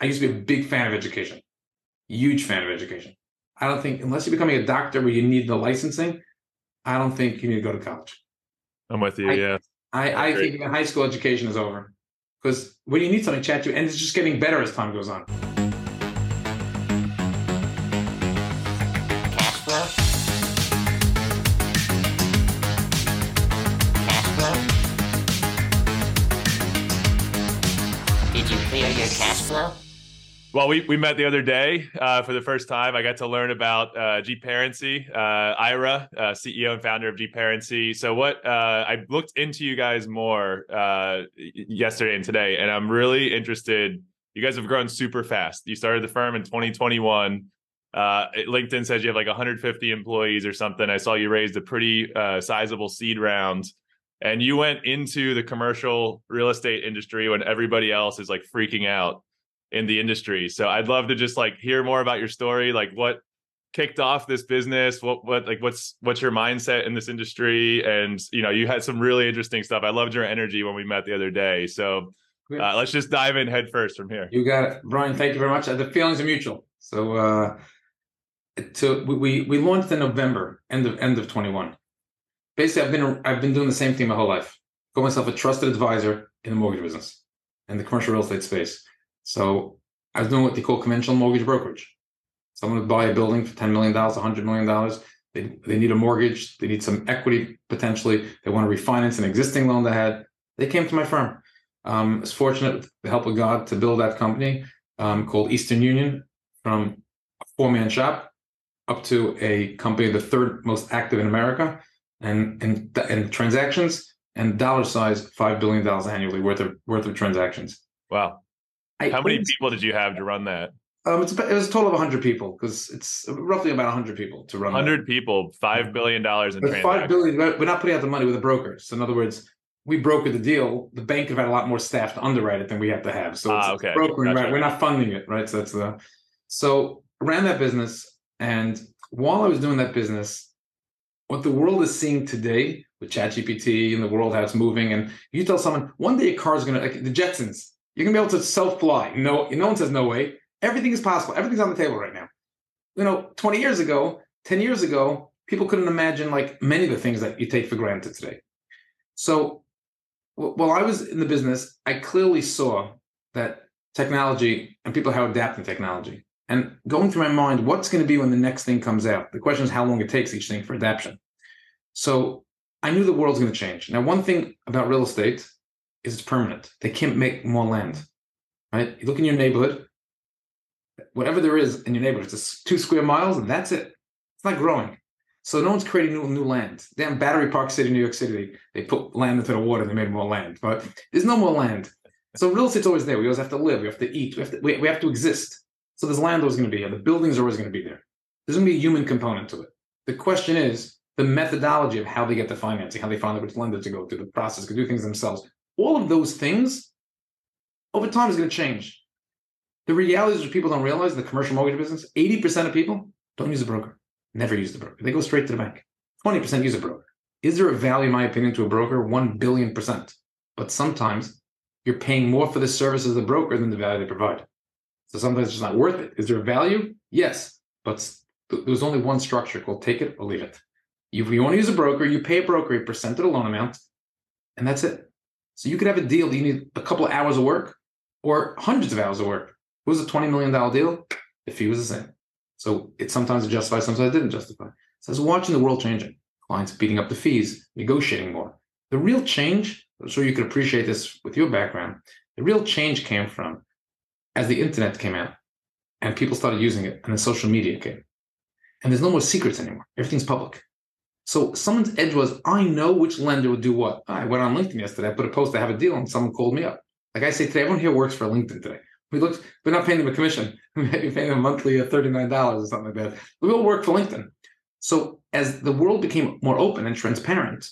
I used to be a big fan of education, huge fan of education. I don't think unless you're becoming a doctor where you need the licensing, I don't think you need to go to college. I'm with you. I, yeah. I, I think high school education is over because when you need something, chat to, and it's just getting better as time goes on. Well, we, we met the other day uh, for the first time. I got to learn about uh, GParency, uh, Ira, uh, CEO and founder of GParency. So, what uh, I looked into you guys more uh, yesterday and today, and I'm really interested. You guys have grown super fast. You started the firm in 2021. Uh, LinkedIn says you have like 150 employees or something. I saw you raised a pretty sizable seed round, and you went into the commercial real estate industry when everybody else is like freaking out in the industry. So I'd love to just like hear more about your story, like what kicked off this business, what what like what's what's your mindset in this industry, and you know you had some really interesting stuff. I loved your energy when we met the other day. So uh, let's just dive in head first from here. You got it, Brian. Thank you very much. Uh, The feelings are mutual. So, uh, to we we launched in November, end of end of twenty one. Basically, I've been I've been doing the same thing my whole life. Call myself a trusted advisor in the mortgage business and the commercial real estate space. So I was doing what they call conventional mortgage brokerage. Someone would buy a building for ten million dollars, hundred million dollars. They they need a mortgage. They need some equity potentially. They want to refinance an existing loan they had. They came to my firm. Um, I was fortunate with the help of God to build that company um, called Eastern Union from a four man shop up to a company the third most active in America and and and transactions and dollar size five billion dollars annually worth of worth of transactions. Wow. I, How many people did you have to run that? Um, it's it was a total of 100 people because it's roughly about 100 people to run. that. 100 people, $5 billion in But five billion. We're not putting out the money with a broker. So in other words, we brokered the deal. The bank have had a lot more staff to underwrite it than we have to have. So it's Ah, okay. brokering, Gotcha. right? We're not funding it, right? So that's the. So ran that business, and while I was doing that business, what the world is seeing today with ChatGPT and the world how it's moving, and you tell someone one day a car is going to like the Jetsons, you're to be able to self fly. No, no one says no way. Everything is possible. Everything's on the table right now. You know, 20 years ago, 10 years ago, people couldn't imagine like many of the things that you take for granted today. So wh- while I was in the business, I clearly saw that technology and people how adapting technology. And going through my mind, what's going to be when the next thing comes out? The question is how long it takes each thing for adaptation. So I knew the world's going to change. Now, one thing about real estate is it's permanent. They can't make more land, right? You look in your neighborhood, whatever there is in your neighborhood, it's two square miles, and that's it. It's not growing. So no one's creating new, new land. Damn Battery Park City, New York City, they put land into the water and they made more land, but there's no more land. So real estate's always there. We always have to live. We have to eat. We have to, we, we have to exist. So there's land always going to be here. The buildings are always going to be there. There's going to be a human component to it. The question is the methodology of how they get the financing, how they find which lender to go through, the process, to do things themselves. All of those things over time is going to change. The reality is what people don't realize the commercial mortgage business, 80% of people don't use a broker, never use the broker. They go straight to the bank. 20% use a broker. Is there a value, in my opinion, to a broker? 1 billion percent. But sometimes you're paying more for the services of the broker than the value they provide. So sometimes it's just not worth it. Is there a value? Yes. But there's only one structure called take it or leave it. If you want to use a broker, you pay a broker a percent of the loan amount, and that's it. So you could have a deal that you need a couple of hours of work or hundreds of hours of work. It was a $20 million deal, the fee was the same. So it sometimes justified, sometimes it didn't justify. So I was watching the world changing. Clients beating up the fees, negotiating more. The real change, I'm sure you could appreciate this with your background, the real change came from as the internet came out and people started using it and then social media came. And there's no more secrets anymore. Everything's public. So someone's edge was, I know which lender would do what. I went on LinkedIn yesterday, I put a post, I have a deal, and someone called me up. Like I say today, everyone here works for LinkedIn today. We looked, we're not paying them a commission. We may be paying them monthly at $39 or something like that. We all work for LinkedIn. So as the world became more open and transparent,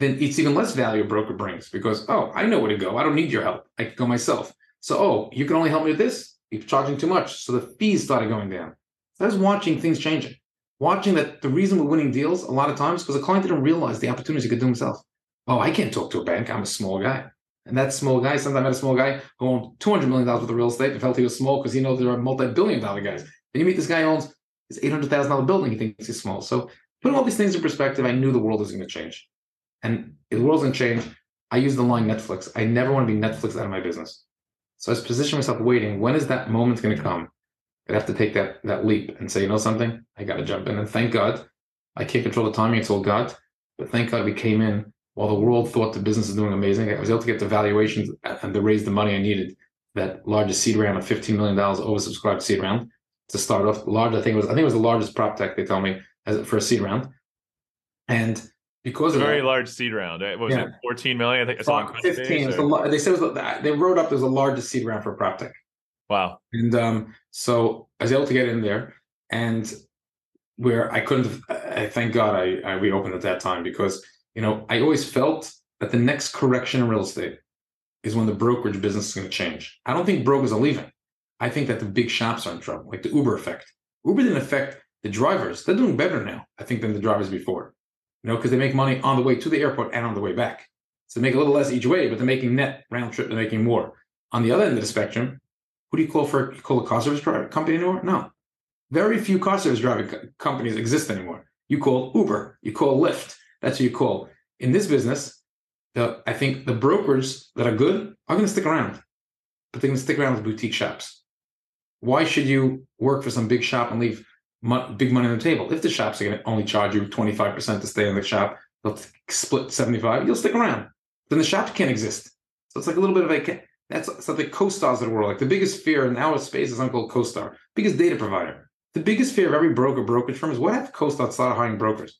then it's even less value a broker brings because, oh, I know where to go. I don't need your help. I can go myself. So, oh, you can only help me with this? You're charging too much. So the fees started going down. So I was watching things changing, watching that the reason we're winning deals a lot of times because the client didn't realize the opportunities he could do himself. Oh, I can't talk to a bank. I'm a small guy. And that small guy, sometimes I met a small guy who owned $200 million worth of real estate and felt he was small because he knows there are multi billion dollar guys. Then you meet this guy who owns his $800,000 building, he thinks he's small. So putting all these things in perspective, I knew the world was going to change. And if the world's going to change, I use the line Netflix. I never want to be Netflix out of my business. So I was positioning myself waiting. When is that moment going to come? I'd have to take that that leap and say, you know something, I got to jump in. And thank God, I can't control the timing; it's all God. But thank God we came in while the world thought the business is doing amazing. I was able to get the valuations and to raise the money I needed. That largest seed round of fifteen million dollars oversubscribed seed round to start off. Large, I think it was. I think it was the largest prop tech they tell me as for a seed round. And because It's a of very that, large seed round. It was Yeah. it 14 million. I think it's fifteen. Coinbase, It's the they said it was the, they wrote up was the largest seed round for prop tech. Wow. And um, so I was able to get in there, and where I couldn't, I thank God I, I reopened at that time because you know I always felt that the next correction in real estate is when the brokerage business is going to change. I don't think brokers are leaving. I think that the big shops are in trouble, like the Uber effect. Uber didn't affect the drivers; they're doing better now, I think, than the drivers before. You know, because they make money on the way to the airport and on the way back. So they make a little less each way, but they're making net round trip. They're making more. On the other end of the spectrum, who do you call for? You call a car service company anymore? No. Very few car service driving co- companies exist anymore. You call Uber, you call Lyft. That's who you call. In this business, the I think the brokers that are good are going to stick around, but they're going to stick around with boutique shops. Why should you work for some big shop and leave mo- big money on the table? If the shops are going to only charge you 25% to stay in the shop, they'll split 75, you'll stick around. Then the shop can't exist. So it's like a little bit of a that's something CoStars of the world. Like the biggest fear in our space is Uncle CoStar, biggest data provider. The biggest fear of every broker, brokerage firm is what if CoStars started hiring brokers?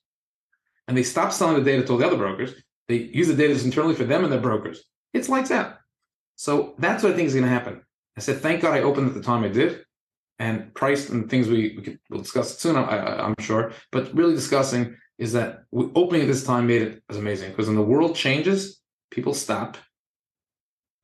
And they stop selling the data to all the other brokers. They use the data internally for them and their brokers. It's lights out. So that's what I think is going to happen. I said, thank God I opened at the time I did, and price and things we, we could we'll discuss soon. I, I'm sure, but really discussing is that opening at this time made it as amazing because when the world changes, people stop,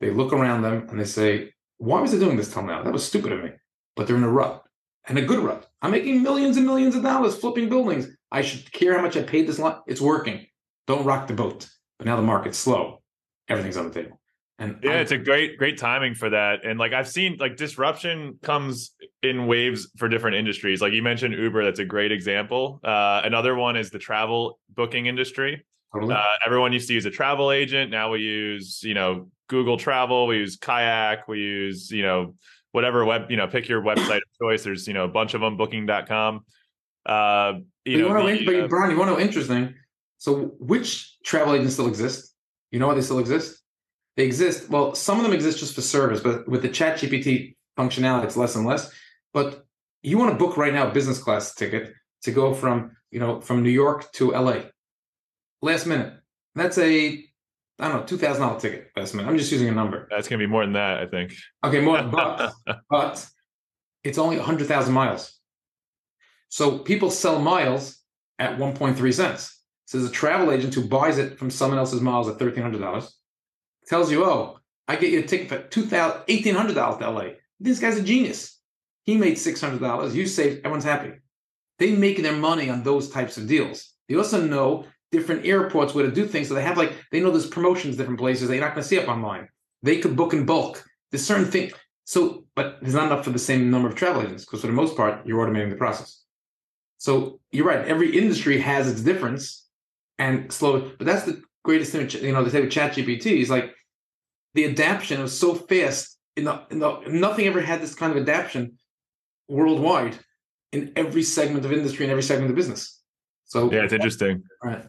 they look around them, and they say, "Why was I doing this till now? That was stupid of me." But they're in a rut, and a good rut. I'm making millions and millions of dollars flipping buildings. I should care how much I paid this lot. It's working. Don't rock the boat. But now the market's slow. Everything's on the table. And Yeah, I- it's a great, great timing for that. And like I've seen, like disruption comes in waves for different industries. Like you mentioned Uber, that's a great example. Uh, another one is the travel booking industry. Totally. Uh, everyone used to use a travel agent. Now we use, you know, Google Travel. We use Kayak. We use, you know, whatever web, you know, pick your website of choice. There's, you know, a bunch of them. Booking.com. Uh, you But know, want to, the, but uh, Brian, you want to know interesting? So, which travel agents still exist? You know why they still exist? They exist. Well, some of them exist just for service, but with the ChatGPT functionality, it's less and less. But you want to book right now a business class ticket to go from you know from New York to LA, last minute. That's a I don't know two thousand dollar ticket last minute. I'm just using a number. that's gonna be more than that, I think. Okay, more, but but it's only 100,000 miles. So people sell miles at 1.3 cents. So there's a travel agent who buys it from someone else's miles at $1,300, tells you, oh, I get you a ticket for $2,000 $1,800 to LA. This guy's a genius. He made $600. You saved, everyone's happy. They make their money on those types of deals. They also know different airports where to do things. So they have like, they know there's promotions different places that you're not going to see up online. They could book in bulk. There's certain things. So, but there's not enough for the same number of travel agents because for the most part, you're automating the process. So you're right. Every industry has its difference and slow. But that's the greatest thing. You know, they say with ChatGPT is like the adaption was so fast. In the, in the nothing ever had this kind of adaption worldwide in every segment of industry and every segment of business. So Yeah, it's interesting. right.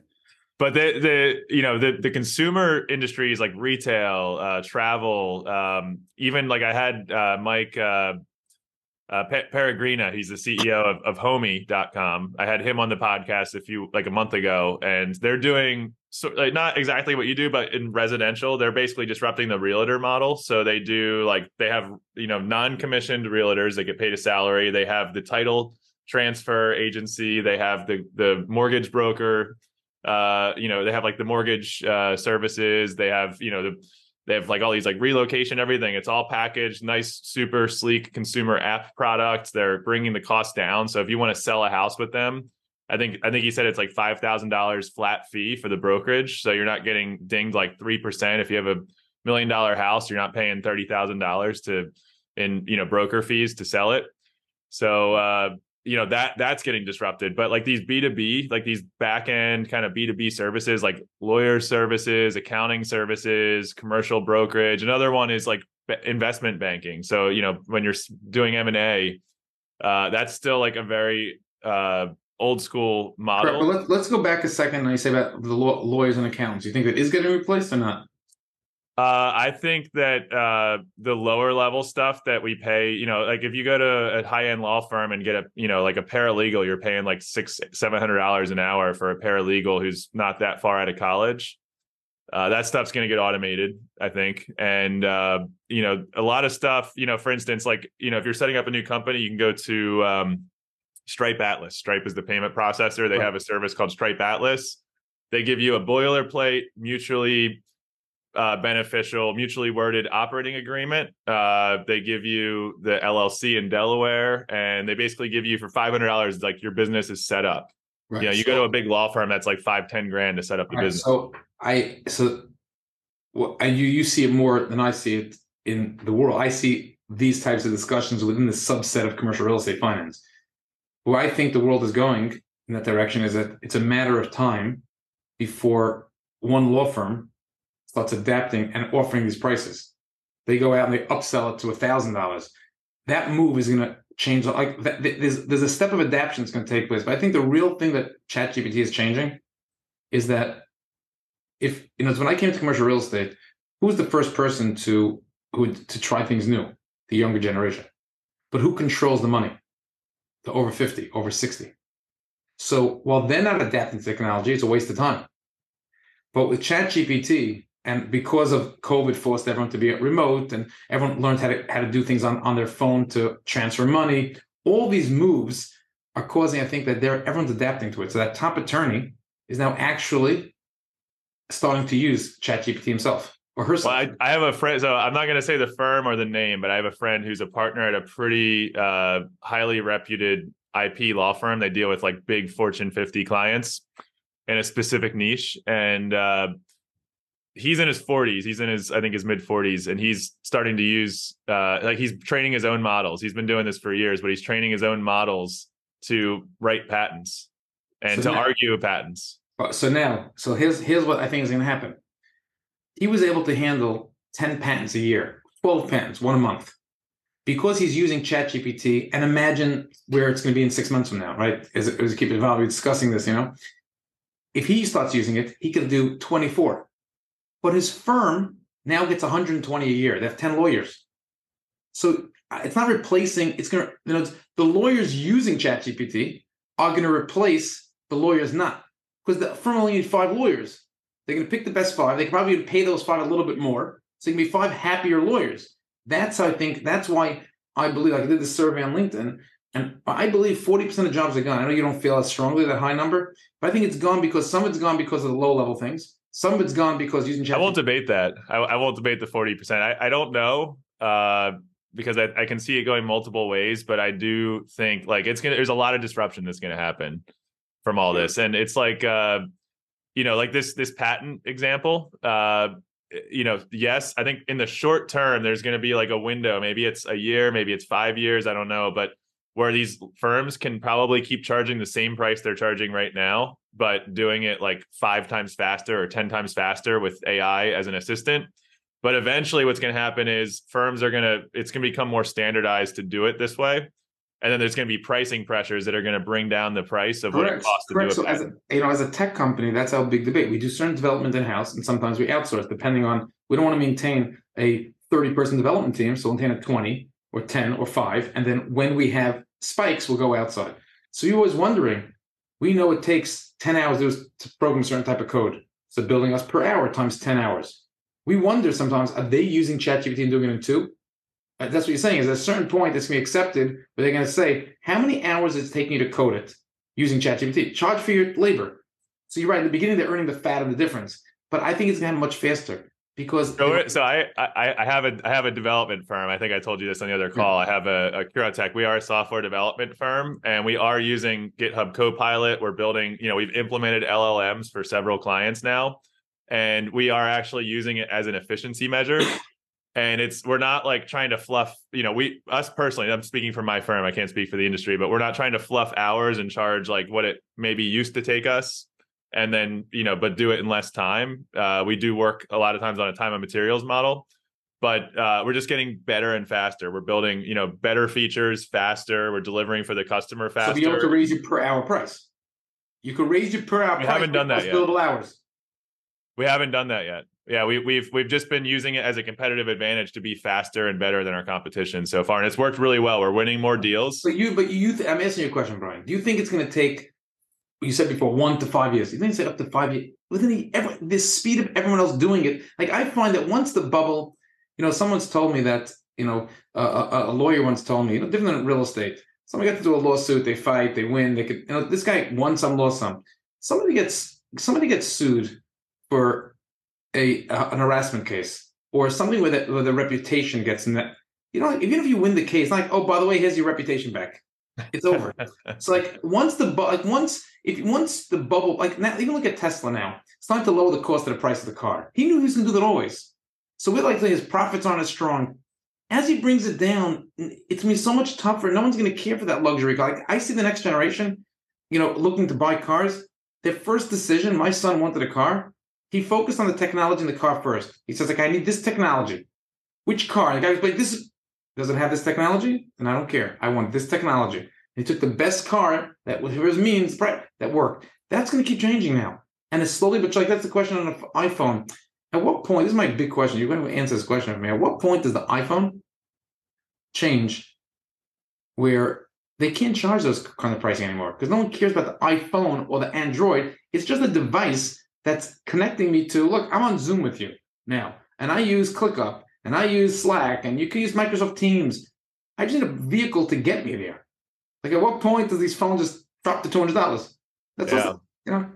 But the the you know the the consumer industries like retail uh travel um even like i had uh mike uh uh, Pe- Peregrina, he's the CEO of, of Homie.com. I had him on the podcast a few like a month ago, and they're doing so like not exactly what you do, but in residential, they're basically disrupting the realtor model. So they do like they have you know non-commissioned realtors that get paid a salary. They have the title transfer agency. They have the the mortgage broker uh you know they have like the mortgage uh services. They have you know the they have like all these like relocation everything. It's all packaged. Nice super sleek consumer app product. They're bringing the cost down. So if you want to sell a house with them i think i think he said it's like $5000 flat fee for the brokerage. So you're not getting dinged like 3% if you have a million dollar house, you're not paying thirty thousand dollars to in you know broker fees to sell it. So uh, you know that that's getting disrupted. But like these B two B, like these back end kind of B two B services, like lawyer services, accounting services, commercial brokerage. Another one is like investment banking. So you know when you're doing M and A, uh, that's still like a very uh, old school model. But let's, let's go back a second and you say about the lawyers and accountants. You think that is getting replaced or not? Uh, I think that uh, the lower level stuff that we pay, you know, like if you go to a high end law firm and get a, you know, like a paralegal, you're paying like six, seven hundred dollars an hour for a paralegal who's not that far out of college. Uh, that stuff's going to get automated, I think, and uh, you know, a lot of stuff. You know, for instance, like you know, if you're setting up a new company, you can go to um, Stripe Atlas. Stripe is the payment processor. They right. have a service called Stripe Atlas. They give you a boilerplate, mutually uh, beneficial, mutually worded operating agreement. Uh, they give you the LLC in Delaware, and they basically give you for five hundred dollars, like your business is set up. Right. You know, you so, go to a big law firm that's like five, ten grand to set up the right, business. So I so well, and you you see it more than I see it in the world. I see these types of discussions within the subset of commercial real estate finance. Where I think the world is going in that direction is that it's a matter of time before one law firm starts adapting and offering these prices. They go out and they upsell it to a thousand dollars. That move is going to change. Like there's there's a step of adaptation that's going to take place. But I think the real thing that ChatGPT is changing is that if you know when I came to commercial real estate, who was the first person to who to try things new? The younger generation. But who controls the money? The over 50, over 60. So while they're not adapting to technology, it's a waste of time. But with ChatGPT, and because of COVID forced everyone to be remote and everyone learned how to how to do things on, on their phone to transfer money. All these moves are causing, I think, that they're everyone's adapting to it. So that top attorney is now actually starting to use ChatGPT himself or herself. Well, I, I, have a friend, so I'm not going to say the firm or the name, but I have a friend who's a partner at a pretty uh, highly reputed IP law firm. They deal with like big Fortune 50 clients in a specific niche, and uh, he's in his 40s he's in his i think his mid 40s and he's starting to use uh like he's training his own models. He's been doing this for years but he's training his own models to write patents and so to now, argue patents. So now so here's here's what i think is going to happen. He was able to handle 10 patents a year 12 patents one a month. Because he's using ChatGPT, and imagine where it's going to be in six months from now, right? As, as keep it evolving, we're discussing this, you know. If he starts using it, he could do 24 but his firm now gets 120 a year. They have 10 lawyers. So uh, it's not replacing, it's going to, you know, the lawyers using ChatGPT are going to replace the lawyers not. Because the firm only needs five lawyers. They're going to pick the best five. They can probably pay those five a little bit more. So you can be five happier lawyers. That's I think that's why I believe like I did this survey on LinkedIn, and I believe 40% of jobs are gone. I know you don't feel as strongly that high number, but I think it's gone because some of it's gone because of the low level things. Some of it's gone because using chat. I won't debate that. I, I won't debate the 40%. I, I don't know. Uh, because I, I can see it going multiple ways, but I do think like it's gonna there's a lot of disruption that's gonna happen from all this. And it's like uh, you know, like this this patent example. Uh, you know, yes, I think in the short term there's gonna be like a window. Maybe it's a year, maybe it's five years, I don't know, but where these firms can probably keep charging the same price they're charging right now, but doing it like five times faster or 10 times faster with AI as an assistant. But eventually, what's going to happen is firms are going to, it's going to become more standardized to do it this way. And then there's going to be pricing pressures that are going to bring down the price of Correct. what it costs to do it. So as a, you know, as a tech company, that's our big debate. We do certain development in house, and sometimes we outsource, depending on. We don't want to maintain a 30 person development team, so we'll maintain a 20 or 10 or five. And then when we have spikes, we'll go outside. So you're always wondering, we know it takes 10 hours to program a certain type of code. So building us per hour times 10 hours. We wonder sometimes, are they using ChatGPT and doing it in two? Uh, that's what you're saying is at a certain point it's going to be accepted, but they're going to say, how many hours it's taking you to code it using ChatGPT? Charge for your labor. So you're right. In the beginning, they're earning the fat of the difference. But I think it's going to happen much faster because so, so I, I, I have a I have a development firm. I think I told you this on the other call. I have a, a Curotec. We are a software development firm, and we are using GitHub Copilot. We're building. You know, we've implemented LLMs for several clients now, and we are actually using it as an efficiency measure. And it's we're not like trying to fluff, you know, we us personally, I'm speaking for my firm, I can't speak for the industry, but we're not trying to fluff hours and charge like what it maybe used to take us and then, you know, but do it in less time. Uh, we do work a lot of times on a time and materials model but uh, we're just getting better and faster. We're building, you know, better features faster. We're delivering for the customer faster. So you have to raise your per hour price. You can raise your per hour. We price haven't done that yet. Billable hours. We haven't done that yet. Yeah, we, we've we've just been using it as a competitive advantage to be faster and better than our competition so far, and it's worked really well. We're winning more deals. But you, but you, th- I'm asking you a question, Brian. Do you think it's going to take? You said before one to five years. You didn't say up to five years within the every, the speed of everyone else doing it? Like I find that once the bubble, you know, someone's told me that you know a, a, a lawyer once told me, you know, different than real estate. Somebody got to do a lawsuit, they fight, they win. They could, you know, this guy won some, lost some. Somebody gets somebody gets sued for a uh, an harassment case or something where the, where the reputation gets in that. You know, even if you win the case, like, oh, by the way, here's your reputation back. It's over. It's like once the bu- like once if once the bubble like now even look at Tesla now. It's time to lower the cost of the price of the car. He knew he was going to do that always. So we're like his profits aren't as strong. As he brings it down, it's gonna be so much tougher. No one's going to care for that luxury car. Like I see the next generation, you know, looking to buy cars. Their first decision, my son wanted a car. He focused on the technology in the car first. He says, like, I need this technology. Which car? And the guy was like, this is, doesn't have this technology, then I don't care. I want this technology. He took the best car that his means that worked. That's going to keep changing now, and it's slowly but like that's the question on an iPhone. At what point? This is my big question. You're going to answer this question for me. At what point does the iPhone change where they can't charge those kind of pricing anymore because no one cares about the iPhone or the Android. It's just a device that's connecting me to look. I'm on Zoom with you now, and I use ClickUp and I use Slack, and you can use Microsoft Teams. I just need a vehicle to get me there. Like, at what point does these phones just drop to two hundred dollars? That's Yeah. also, you know.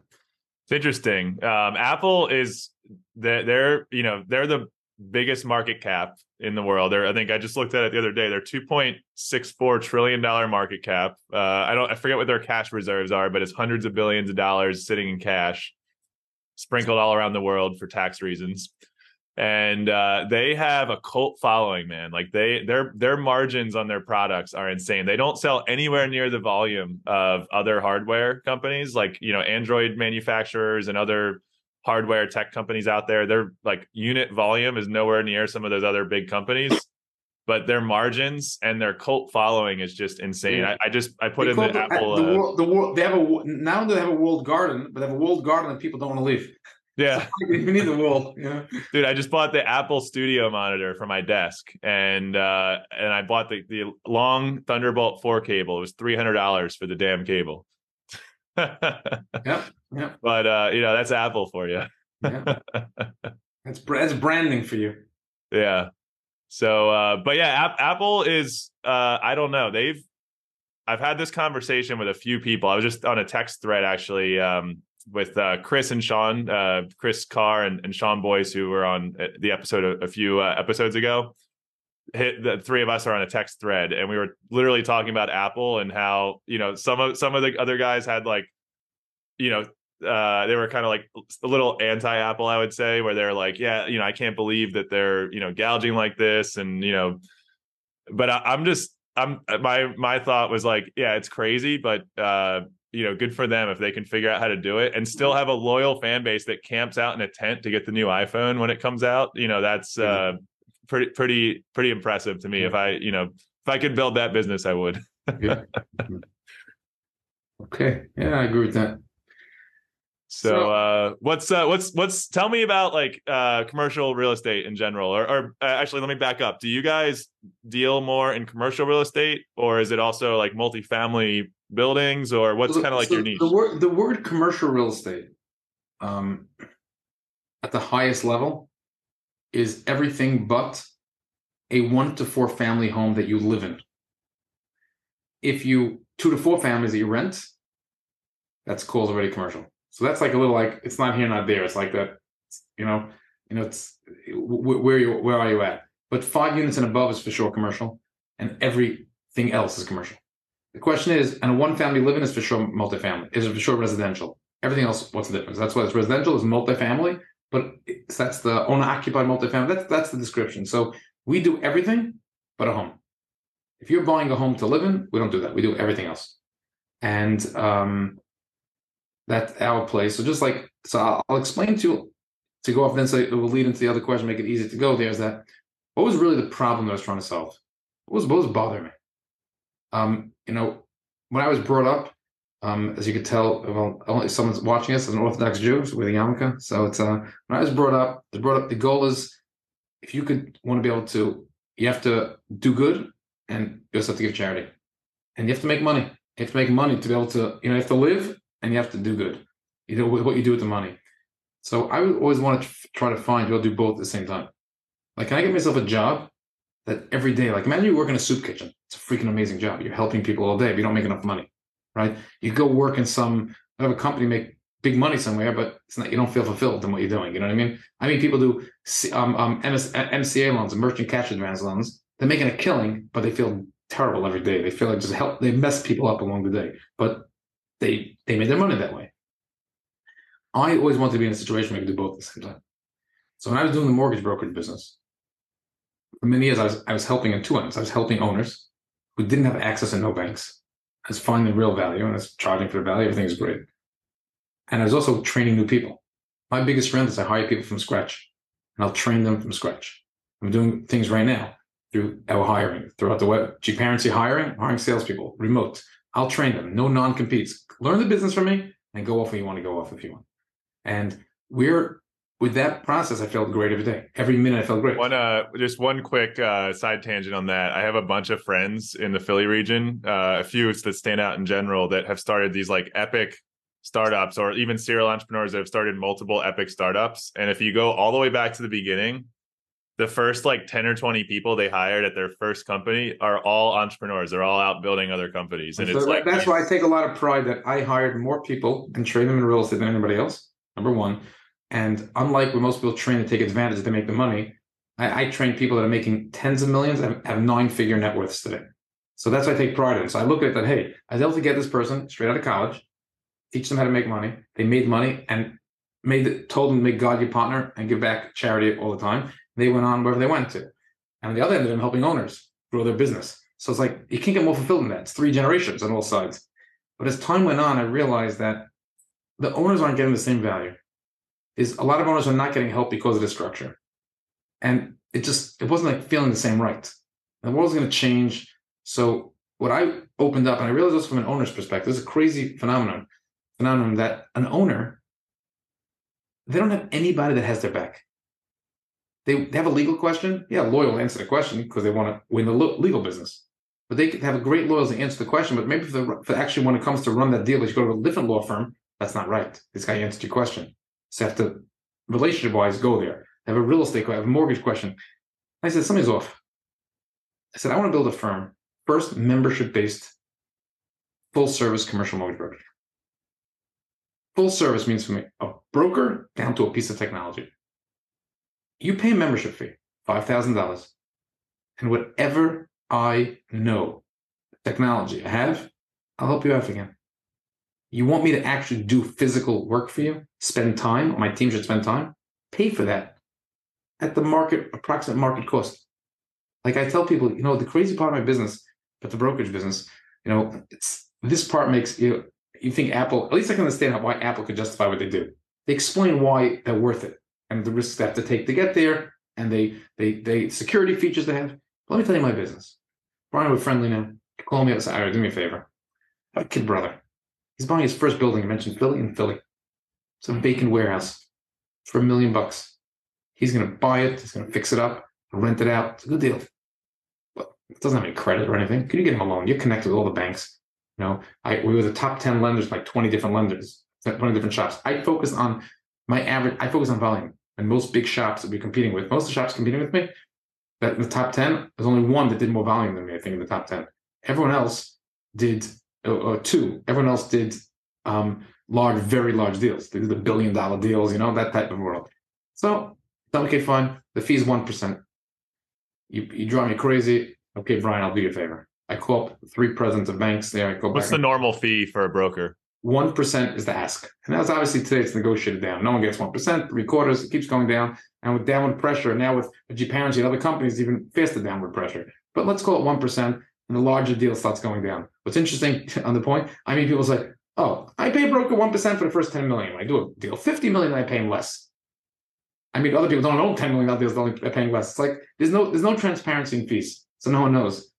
It's interesting. Um, Apple is they're, they're you know they're the biggest market cap in the world. They're I think I just looked at it the other day. They're two point six four trillion dollar market cap. Uh, I don't I forget what their cash reserves are, but it's hundreds of billions of dollars sitting in cash, sprinkled all around the world for tax reasons. And uh, they have a cult following, man. Like they their their margins on their products are insane. They don't sell anywhere near the volume of other hardware companies, like you know Android manufacturers and other hardware tech companies out there. Their like unit volume is nowhere near some of those other big companies, but their margins and their cult following is just insane. Yeah. I, I just I put They in call the Apple. the uh, world. The world. They have a now they have a walled garden, but they have a walled garden that people don't want to leave. Yeah, you need the. You know. dude, I just bought the Apple Studio monitor for my desk, and uh and I bought the the long Thunderbolt four cable. It was three hundred dollars for the damn cable. Yep. Yep. but uh, you know that's Apple for you. Yeah. that's that's branding for you. Yeah. So, uh, but yeah, App- Apple is, uh, I don't know. They've, I've had this conversation with a few people. I was just on a text thread actually um, with uh, Chris and Sean, uh, Chris Carr and, and Sean Boyce, who were on uh, the episode a, a few uh, episodes ago. Hit the three of us are on a text thread, and we were literally talking about Apple and how you know some of some of the other guys had like, you know, uh, they were kind of like a little anti-Apple, I would say, where they're like, yeah, you know, I can't believe that they're, you know, gouging like this, and you know, but I, I'm just, I'm my my thought was like, yeah, it's crazy, but uh, you know, good for them if they can figure out how to do it and still have a loyal fan base that camps out in a tent to get the new iPhone when it comes out. You know, that's uh, pretty pretty pretty impressive to me. If I, you know, if I could build that business, I would. Yeah. okay. Yeah, I agree with that. So, So- uh, what's uh, what's what's tell me about like uh, commercial real estate in general, or, or uh, actually, let me back up. Do you guys deal more in commercial real estate, or is it also like multifamily buildings, or what's So- kind of like so your niche? The word the word commercial real estate, um, at the highest level, is everything but a one to four family home that you live in. If you two to four families that you rent, that's called already commercial. So that's like a little like it's not here, not there. It's like that, you know, you know, it's wh- where you where are you at? But five units and above is for sure commercial, and everything else is commercial. The question is, and a one family living is for sure multifamily, is for sure residential? Everything else, what's the difference? That's why it's residential is multifamily, but that's the owner occupied multifamily. That's that's the description. So we do everything but a home. If you're buying a home to live in, we don't do that. We do everything else, and um, that's our place. So just like so, I'll, I'll explain to you to go off. Then so it will lead into the other question, make it easy to go. there. Is that what was really the problem that I was trying to solve? What was what was bothering me? Um, you know, when I was brought up, um, as you could tell, well, only someone's watching us as an Orthodox Jew so with a yarmulke. So it's uh, when I was brought up, was brought up. The goal is, if you could want to be able to, you have to do good, and you also have to give charity, and you have to make money. You have to make money to be able to, you know, you have to live, and you have to do good. You know what you do with the money. So I always want to try to find you'll do both at the same time. Like, can I get myself a job that every day, like, imagine you work in a soup kitchen. It's a freaking amazing job. You're helping people all day, but you don't make enough money right? You go work in some have a company make big money somewhere, but it's not you don't feel fulfilled in what you're doing. You know what I mean? I mean, people do um, um, MS, MCA loans, merchant cash advance loans. They're making a killing, but they feel terrible every day. They feel like just help. They mess people up along the day, but they they made their money that way. I always wanted to be in a situation where I could do both at the same time. So when I was doing the mortgage brokerage business, for many years I was I was helping in two ends. I was helping owners who didn't have access to no banks is finding real value and is charging for the value. Everything is great. And I was also training new people. My biggest strength is I hire people from scratch and I'll train them from scratch. I'm doing things right now through our hiring throughout the web. GParency hiring, hiring salespeople, remote. I'll train them. No non-competes. Learn the business from me and go off where you want to go off if you want. And we're with that process, I felt great every day. Every minute, I felt great. One, uh, just one quick uh, side tangent on that. I have a bunch of friends in the Philly region, uh, a few that stand out in general that have started these like epic startups, or even serial entrepreneurs that have started multiple epic startups. And if you go all the way back to the beginning, the first like 10 or 20 people they hired at their first company are all entrepreneurs. They're all out building other companies. And so it's like that's why I take a lot of pride that I hired more people and trained them in real estate than anybody else. Number one. And unlike where most people train to take advantage to make the money, I, I train people that are making tens of millions and have nine figure net worths today. So that's what I take pride in. So I look at it that, hey, I was able to get this person straight out of college, teach them how to make money. They made money and made told them to make God your partner and give back charity all the time. They went on wherever they went to. And on the other end of them, helping owners grow their business. So it's like you can't get more fulfilled than that. It's three generations on all sides. But as time went on, I realized that the owners aren't getting the same value is a lot of owners are not getting help because of the structure. And it just it wasn't like feeling the same right. The world's gonna change. So what I opened up, and I realized this from an owner's perspective, this is a crazy phenomenon, phenomenon that an owner, they don't have anybody that has their back. They, they have a legal question. Yeah, lawyer will answer the question because they want to win the legal business. But they have a great lawyer to answer the question. But maybe for, the, actually when it comes to run that deal, they should go to a different law firm. That's not right. This guy answered your question. So I have to, relationship wise, go there. I have a real estate, I have a mortgage question. I said, something's off. I said, I want to build a firm, first membership based, full service commercial mortgage broker. Full service means for me a broker down to a piece of technology. You pay a membership fee, $5,000. And whatever I know, technology I have, I'll help you out again. You want me to actually do physical work for you, spend time, my team should spend time, pay for that at the market, approximate market cost. Like I tell people, you know, the crazy part of my business, but the brokerage business, you know, it's this part makes you you think Apple, at least I can understand why Apple could justify what they do. They explain why they're worth it and the risks they have to take to get there and they they they security features they have. Let me tell you my business. Brian, we're friendly now. Call me up say, do me a favor. I have a kid brother. He's buying his first building. I mentioned Philly in Philly. It's a vacant warehouse for a million bucks. He's going to buy it. He's going to fix it up, rent it out. It's a good deal. But it doesn't have any credit or anything. Can you get him a loan? You're connected with all the banks. You know, I we were the top 10 lenders, like 20 different lenders, uh, 20 different shops. I focus on my average, I focus on volume. And most big shops that we're competing with, most of the shops competing with me, that in the top 10, there's only one that did more volume than me, I think, in the top 10. Everyone else did or two. Everyone else did um, large, very large deals. They did the billion dollar deals, you know, that type of world. So, okay, fine. The fee is 1%. You, you drive me crazy. Okay, Brian, I'll do you a favor. I call up three presidents of banks there. I go What's the normal fee for a broker? one percent is the ask, and that's obviously today it's negotiated down. No one gets one percent, three quarters, it keeps going down, and with downward pressure, now with GParency and other companies, even faster downward pressure. But let's call it one percent, and the larger deal starts going down. What's interesting on the point, I mean, people say, "Oh, I pay broker one percent for the first ten million. I do a deal fifty million, I pay him less." I mean, other people don't own ten million dollar deals, they're paying less. It's like there's no there's no transparency in fees, so no one knows.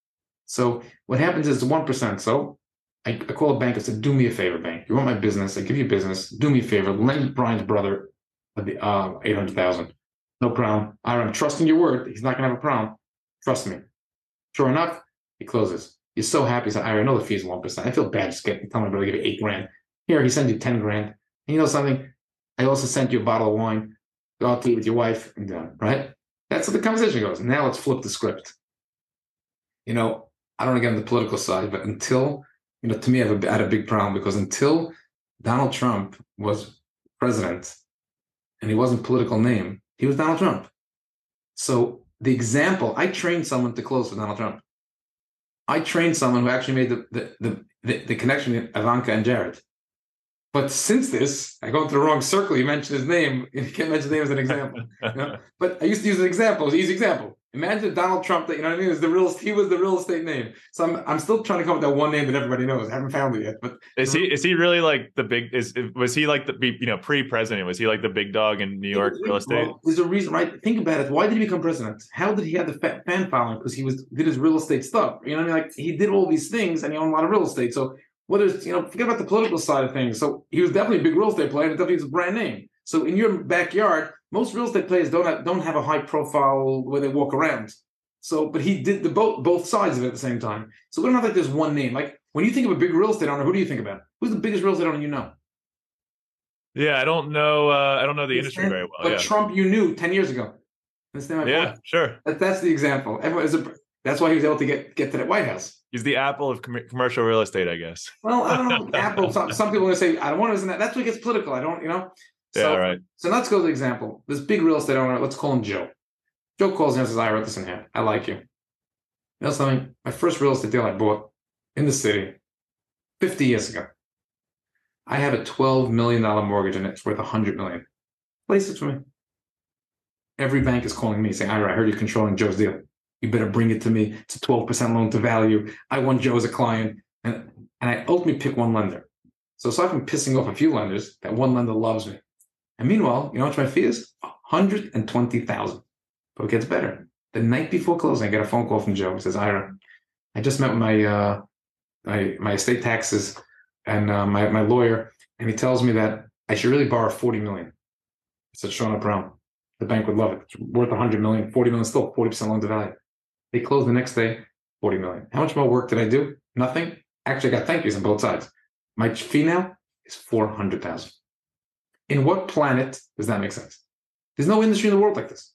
So what happens is one percent. So I, I call a bank. I said, "Do me a favor, bank. You want my business? I give you business. Do me a favor. Lend Brian's brother the uh, eight hundred thousand. No problem. I'm trusting your word. He's not gonna have a problem. Trust me. Sure enough, he closes. He's so happy. He's like, I know the fees one percent. I feel bad just tell my brother to give you eight grand. Here, he sends you ten grand. And you know something? I also sent you a bottle of wine. Go out to eat with your wife and done. Right? That's how the conversation goes. Now let's flip the script. You know, I don't want to get on the political side, but until you know, to me, I've had a big problem because until Donald Trump was president and he wasn't political name, he was Donald Trump. So the example, I trained someone to close for Donald Trump. I trained someone who actually made the the the, the, the connection with Ivanka and Jared. But since this, I go into the wrong circle. You mentioned his name. You can't mention his name as an example. You know? But I used to use an example. An easy example. Imagine Donald Trump. That you know what I mean? Is the real? He was the real estate name. So I'm I'm still trying to come up with that one name that everybody knows. I haven't found it yet. But is he is he really like the big? Is was he like the you know pre president? Was he like the big dog in New York real estate? Well, there's a reason, right? Think about it. Why did he become president? How did he have the fan following? Because he was did his real estate stuff. You know what I mean? Like he did all these things and he owned a lot of real estate. So whether it's you know forget about the political side of things. So he was definitely a big real estate player. And definitely a brand name. So in your backyard, most real estate players don't have, don't have a high profile where they walk around. So, but he did the both both sides of it at the same time. So we don't have like there's one name. Like when you think of a big real estate owner, who do you think about? Who's the biggest real estate owner you know? Yeah, I don't know. Uh, I don't know the industry very well. But yeah. Trump, you knew ten years ago. Understand my yeah, point? sure. That, that's the example. Everyone is a, that's why he was able to get get to that White House. He's the Apple of com- commercial real estate, I guess. Well, I don't know. Apple. Some, some people are going to say I don't want to. Isn't that? That's what gets political. I don't. You know. So, yeah. Right. So let's go to the example. This big real estate owner. Let's call him Joe. Joe calls me and says, "I wrote this in here. I like you." You know something? My first real estate deal I bought in the city 50 years ago. I have a $12 million mortgage and it's worth $100 million. Place it for me. Every bank is calling me saying, Ira, I heard you're controlling Joe's deal. You better bring it to me. It's a 12% loan to value. I want Joe as a client. And, and I ultimately pick one lender. So aside from pissing off a few lenders, that one lender loves me. And meanwhile, you know what my fee is? 120000 But it gets better. The night before closing, I get a phone call from Joe. He says, Ira, I just met with my uh, my my estate taxes and uh, my my lawyer, and he tells me that I should really borrow 40 million. I said, Sean up Brown, the bank would love it. It's worth 100 million, 40 million still, 40% loan to value. They closed the next day, 40 million. How much more work did I do? Nothing. Actually, I got thank yous on both sides. My fee now is 400,000. In what planet does that make sense? There's no industry in the world like this.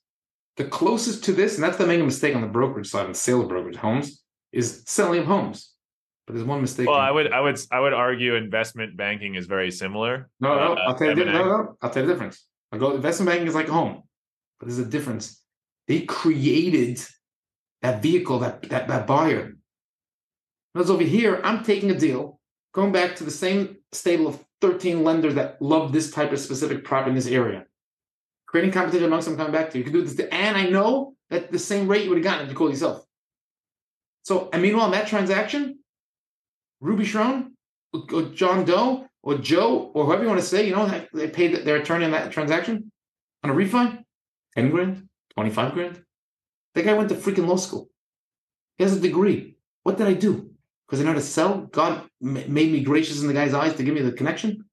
The closest to this, and that's the main mistake on the brokerage side and sale of brokerage homes, is selling of homes. But there's one mistake. Well, I would, I would, I would argue investment banking is very similar. No, no, uh, I'll tell you. No, no, I'll tell you the difference. I go. Investment banking is like a home, but there's a difference. They created that vehicle, that that, that buyer. Whereas over here, I'm taking a deal, going back to the same stable of 13 lenders that love this type of specific property in this area creating competition amongst them coming back to you. You can do this, and I know that the same rate you would have gotten if you called yourself. So, and meanwhile, that transaction, Ruby Schroen, or John Doe, or Joe, or whoever you want to say, you know, they paid their attorney on that transaction on a refund, 10 grand, 25 grand. That guy went to freaking law school. He has a degree. What did I do? Because I know how to sell? God made me gracious in the guy's eyes to give me the connection?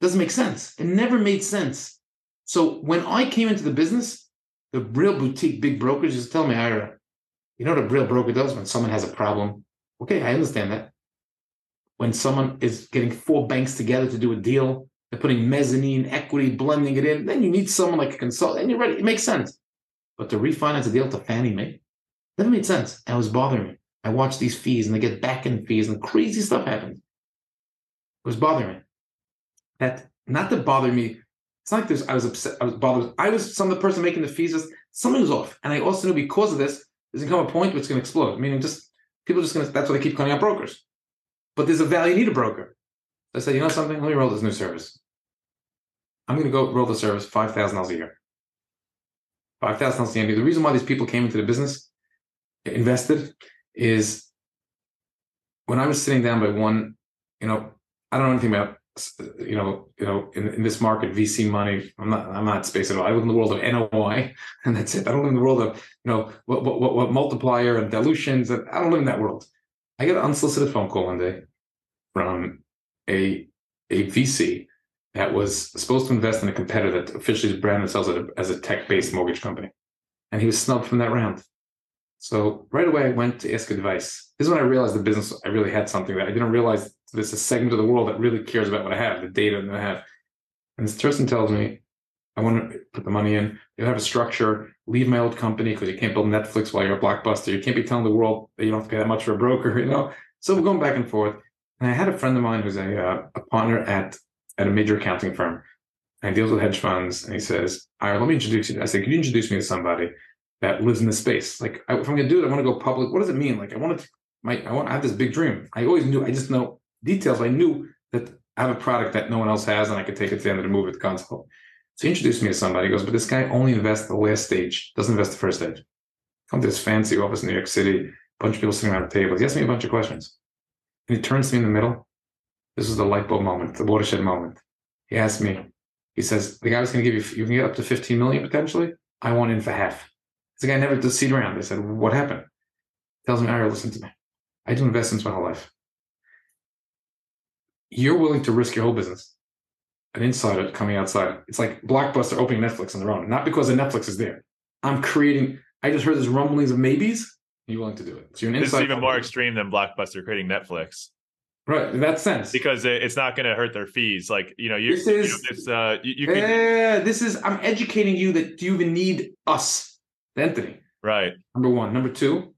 Doesn't make sense. It never made sense. So when I came into the business, the real boutique big brokers just tell me, Ira, you know what a real broker does when someone has a problem? Okay, I understand that. When someone is getting four banks together to do a deal, they're putting mezzanine, equity, blending it in, then you need someone like a consultant, and you're ready. It makes sense. But to refinance a deal to Fannie Mae, never made sense. And it was bothering me. I watch these fees and they get back in fees and crazy stuff happens. It was bothering me. That not to bother me it's not like there's I was upset, I was bothered. I was some of the person making the fees. Just, something was off, and I also knew because of this, there's gonna come a point where it's gonna explode. Meaning, just people are just gonna. That's why they keep calling out brokers. But there's a value. Need a broker. I said, you know something? Let me roll this new service. I'm going to go roll the service five thousand dollars a year. Five thousand dollars a year. The reason why these people came into the business, invested, is when I was sitting down by one, you know, I don't know anything about you know, you know, in, in this market, VC money. I'm not, I'm not space at all. I live in the world of NOI, and that's it. I don't live in the world of, you know, what what, what, what multiplier and dilutions. And I don't live in that world. I get an unsolicited phone call one day from a a VC that was supposed to invest in a competitor that officially branded themselves as a, as a tech-based mortgage company, and he was snubbed from that round. So right away, I went to ask advice. This is when I realized the business. I really had something that I didn't realize. There's a segment of the world that really cares about what I have, the data that I have. And this person tells me, I want to put the money in. You have a structure. Leave my old company because you can't build Netflix while you're a blockbuster. You can't be telling the world that you don't have to pay that much for a broker. You know. So we're going back and forth. And I had a friend of mine who's a uh, a partner at at a major accounting firm and deals with hedge funds. And he says, All right, let me introduce you. I said, Can you introduce me to somebody that lives in this space? Like, I, if I'm going to do it, I want to go public. What does it mean? Like, I want to, my, I want, I have this big dream. I always knew, I just know details. I knew that I have a product that no one else has and I could take it to the end of the move with the console. So he introduced me to somebody. He goes, But this guy only invests the last stage, doesn't invest the first stage. Come to this fancy office in New York City, a bunch of people sitting around the table. He asked me a bunch of questions. And he turns to me in the middle. This is the light bulb moment, the watershed moment. He asked me, he says, the guy was going to give you, you can get up to 15 million potentially. I want in for half. The guy never does sit around. They said, what happened? Tells me, Ari, listen to me. I do investments my whole life. You're willing to risk your whole business. An insider coming outside. It's like Blockbuster opening Netflix on their own. Not because the Netflix is there. I'm creating, I just heard there's rumblings of maybes. You're willing to do it. So you're an This is even more extreme than Blockbuster creating Netflix Right. In that sense. because it's not going to hurt their fees. Like you know, you, This you know, is- uh, you, you can Yeah, this is I'm educating you that you even need us, the entity? right. Number one. Number two,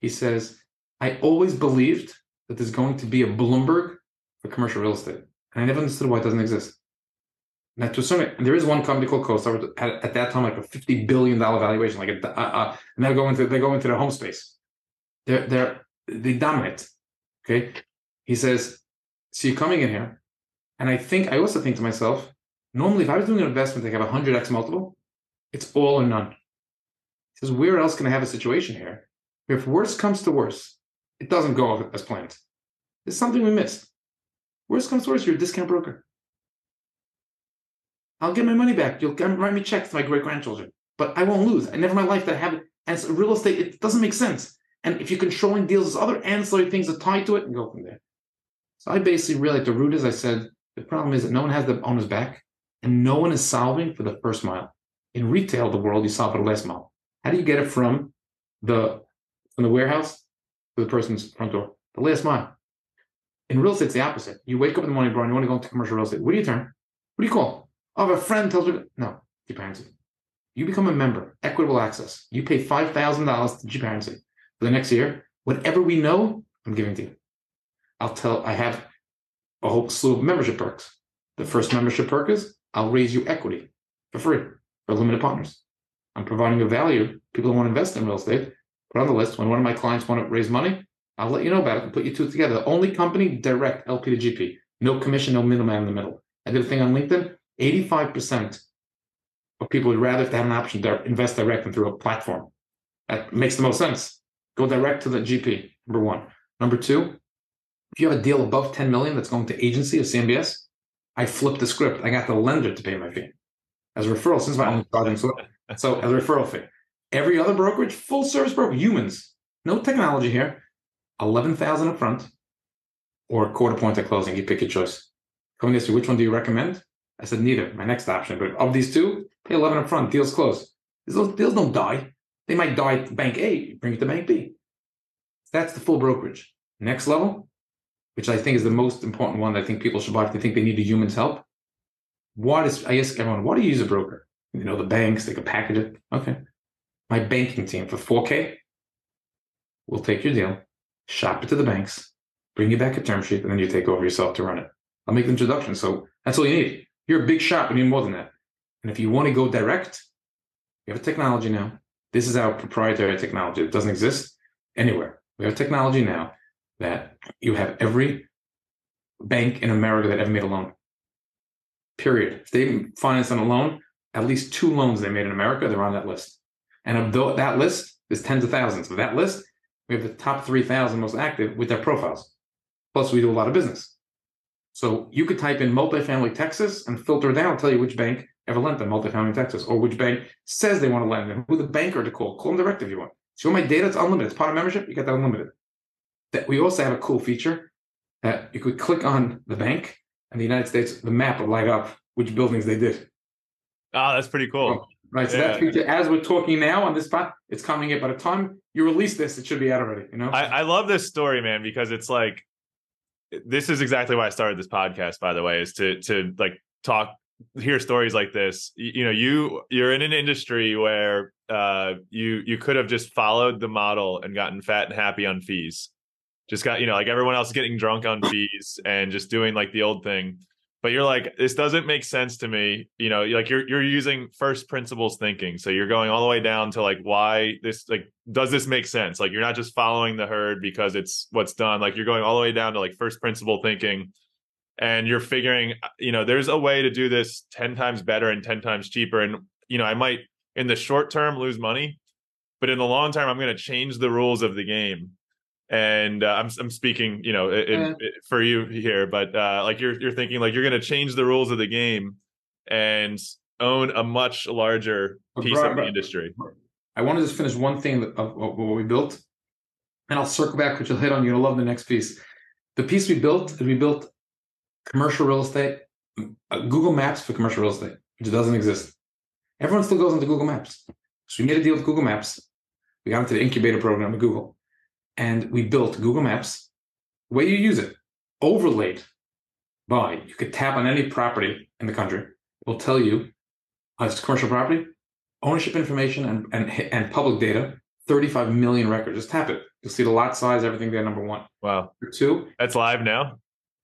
he says, I always believed that there's going to be a Bloomberg for commercial real estate. And I never understood why it doesn't exist. Now, to some there is one company called CoStar with- at, at that time like a fifty billion dollar valuation, like a, uh, uh, and they go into they go into their home space. They're they're they dominate. Okay, he says, so you're coming in here, and I think I also think to myself, normally if I was doing an investment, they have a hundred x multiple, it's all or none. Says, where else can I have a situation here? If worse comes to worse, it doesn't go as planned. There's something we missed. Worst comes to worst, you're a discount broker. I'll get my money back. You'll write me checks to my great grandchildren, but I won't lose. I never in my life that I have it. And it's real estate, it doesn't make sense. And if you're controlling deals, there's other ancillary things that tie to it and go from there. So I basically realized the root is I said the problem is that no one has the owner's back and no one is solving for the first mile. In retail, the world, you solve for the last mile. How do you get it from the from the warehouse to the person's front door? The last mile. In real estate, it's the opposite. You wake up in the morning, Brian, you want to go into commercial real estate. What do you turn? What do you call? Oh, a friend tells me. No, GParency. You become a member, equitable access. You pay $5,000 to GParency for the next year. Whatever we know, I'm giving to you. I'll tell, I have a whole slew of membership perks. The first membership perk is I'll raise you equity for free for limited partners. I'm providing a value. People who want to invest in real estate, put on the list. When one of my clients want to raise money, I'll let you know about it and put you two together. The only company direct LP to GP. No commission, no middleman in the middle. I did a thing on LinkedIn. 85% of people would rather if they have an option to invest direct than through a platform. That makes the most sense. Go direct to the GP, number one. Number two, if you have a deal above 10 million that's going to agency or CMBS, I flip the script. I got the lender to pay my fee as a referral since my own charging. So, so as a referral fee. Every other brokerage, full service broker, humans, no technology here. 11,000 up front or a quarter point at closing. You pick your choice. Coming this which one do you recommend? I said neither. My next option, but of these two, pay 11 up front. Deals close. These deals don't die. They might die at bank A, bring it to bank B. That's the full brokerage. Next level, which I think is the most important one I think people should buy if they think they need a human's help. What is, I ask everyone, why do you use a broker? You know, the banks, they can package it. Okay. My banking team for 4K will take your deal, shop it to the banks, bring you back a term sheet, and then you take over yourself to run it. I'll make the introduction. So that's all you need. You're a big shop, you need more than that. And if you want to go direct, we have a technology now. This is our proprietary technology. It doesn't exist anywhere. We have technology now that you have every bank in America that ever made a loan. Period. If they financed on a loan, at least two loans they made in America, they're on that list. And of tho- that list, there's tens of thousands. Of that list, we have the top 3,000 most active with their profiles. Plus, we do a lot of business. So you could type in multifamily Texas and filter down, tell you which bank ever lent them multifamily Texas, or which bank says they want to lend them, who the banker to call. Call them direct if you want. So my data, it's unlimited. It's part of membership. You get that unlimited. That we also have a cool feature that you could click on the bank and the United States, the map will light up which buildings they did. Oh, that's pretty cool. Right. So Yeah. that feature, as we're talking now on this spot, it's coming in. By the time you release this, it should be out already. You know. I, I love this story, man, because it's like this is exactly why I started this podcast, by the way, is to to like talk hear stories like this. You, you know, you you're in an industry where uh you you could have just followed the model and gotten fat and happy on fees. Just got, you know, like everyone else getting drunk on fees and just doing like the old thing. But you're like, this doesn't make sense to me. You know, like you're you're using first principles thinking. So you're going all the way down to like why this like does this make sense? Like you're not just following the herd because it's what's done. Like you're going all the way down to like first principle thinking and you're figuring, uh, you know, there's a way to do this 10 times better and 10 times cheaper. And, you know, I might in the short term lose money, but in the long term, I'm going to change the rules of the game. And uh, I'm I'm speaking, you know, Yeah. in- for you here, but uh, like you're you're thinking like you're going to change the rules of the game and own a much larger piece of the industry. I want to just finish one thing of, what we built, and I'll circle back, which you'll hit on. Gonna love the next piece. The piece we built is we built commercial real estate, uh, Google Maps for commercial real estate, which doesn't exist. Everyone still goes into Google Maps. So we made a deal with Google Maps. We got into the incubator program with Google, and we built Google Maps. The way you use it, overlaid by you could tap on any property in the country. It will tell you uh, it's commercial property, ownership information, and and and public data. 35 million records. Just tap it. You'll see the lot size, everything there. Number one. Wow, Number two, that's live now.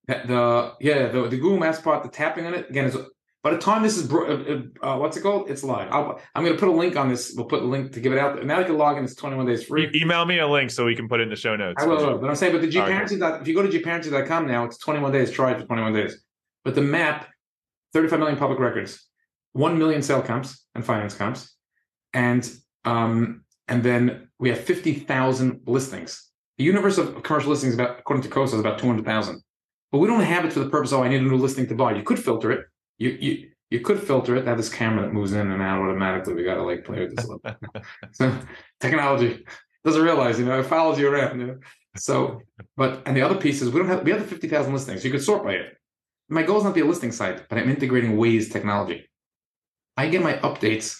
the the- yeah the, the Google Maps part, the tapping on it again is by the time this is uh, uh, what's it called? It's live. I'll, I'm going to put a link on this. We'll put a link to give it out. Now you can log in. It's 21 days free. E- email me a link so we can put it in the show notes. I will, I. But I'm saying, but the right, gparency. if you go to gparency.com now, it's 21 days. Try it for 21 days. But the map, 35 million public records, 1 million sale comps and finance comps, and um, and then we have 50,000 listings. The universe of commercial listings, about according to CoStar, is about 200,000. But we don't have it for the purpose. of, Oh, I need a new listing to buy. You could filter it. You you you could filter it. Have this camera that moves in and out automatically. We got to like play with this a little. bit. so technology doesn't realize, you know, it follows you around. You know? So, but and the other piece is we don't have we have the fifty thousand listings. You could sort by it. My goal is not to be a listing site, but I'm integrating Waze technology. I get my updates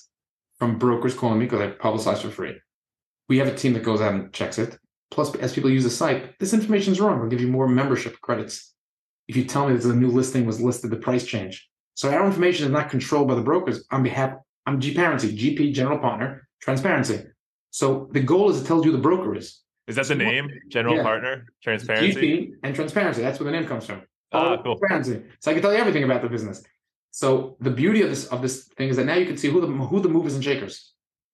from brokers calling me because I publicize for free. We have a team that goes out and checks it. Plus, as people use the site, this information is wrong. We'll give you more membership credits if you tell me that a new listing was listed, the price change. So our information is not controlled by the brokers. On behalf, I'm GParency, GP General Partner, Transparency. So the goal is it tells you who the broker is. Is that the name? General Yeah. partner? Transparency? GP and transparency. That's where the name comes from. Ah, Oh, cool. Transparency. So I can tell you everything about the business. So the beauty of this of this thing is that now you can see who the who the movers and shakers.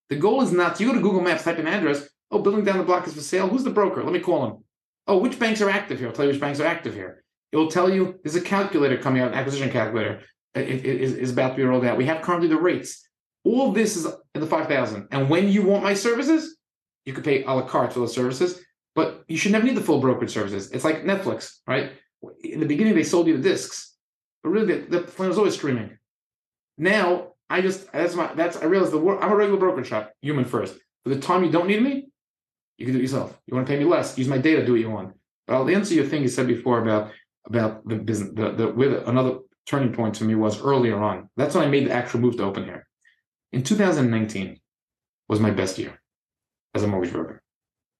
The goal is not you go to Google Maps, type in address. Oh, building down the block is for sale. Who's the broker? Let me call him. Oh, which banks are active here? I'll tell you which banks are active here. It will tell you there's a calculator coming out, an acquisition calculator. Is, is about to be rolled out. We have currently the rates. All this is in the five thousand. And when you want my services, you can pay a la carte for those services. But you should never need the full brokerage services. It's like Netflix, right? In the beginning, they sold you the discs, but really, the, the plan was always streaming. Now, I just that's my that's I realize the work. I'm a regular brokerage shop, human first. For the time you don't need me, you can do it yourself. You want to pay me less? Use my data. Do what you want. But I'll answer your thing you said before about about the business. The the with another turning point to me was earlier on. That's when I made the actual move to open here. In 2019 was my best year as a mortgage broker.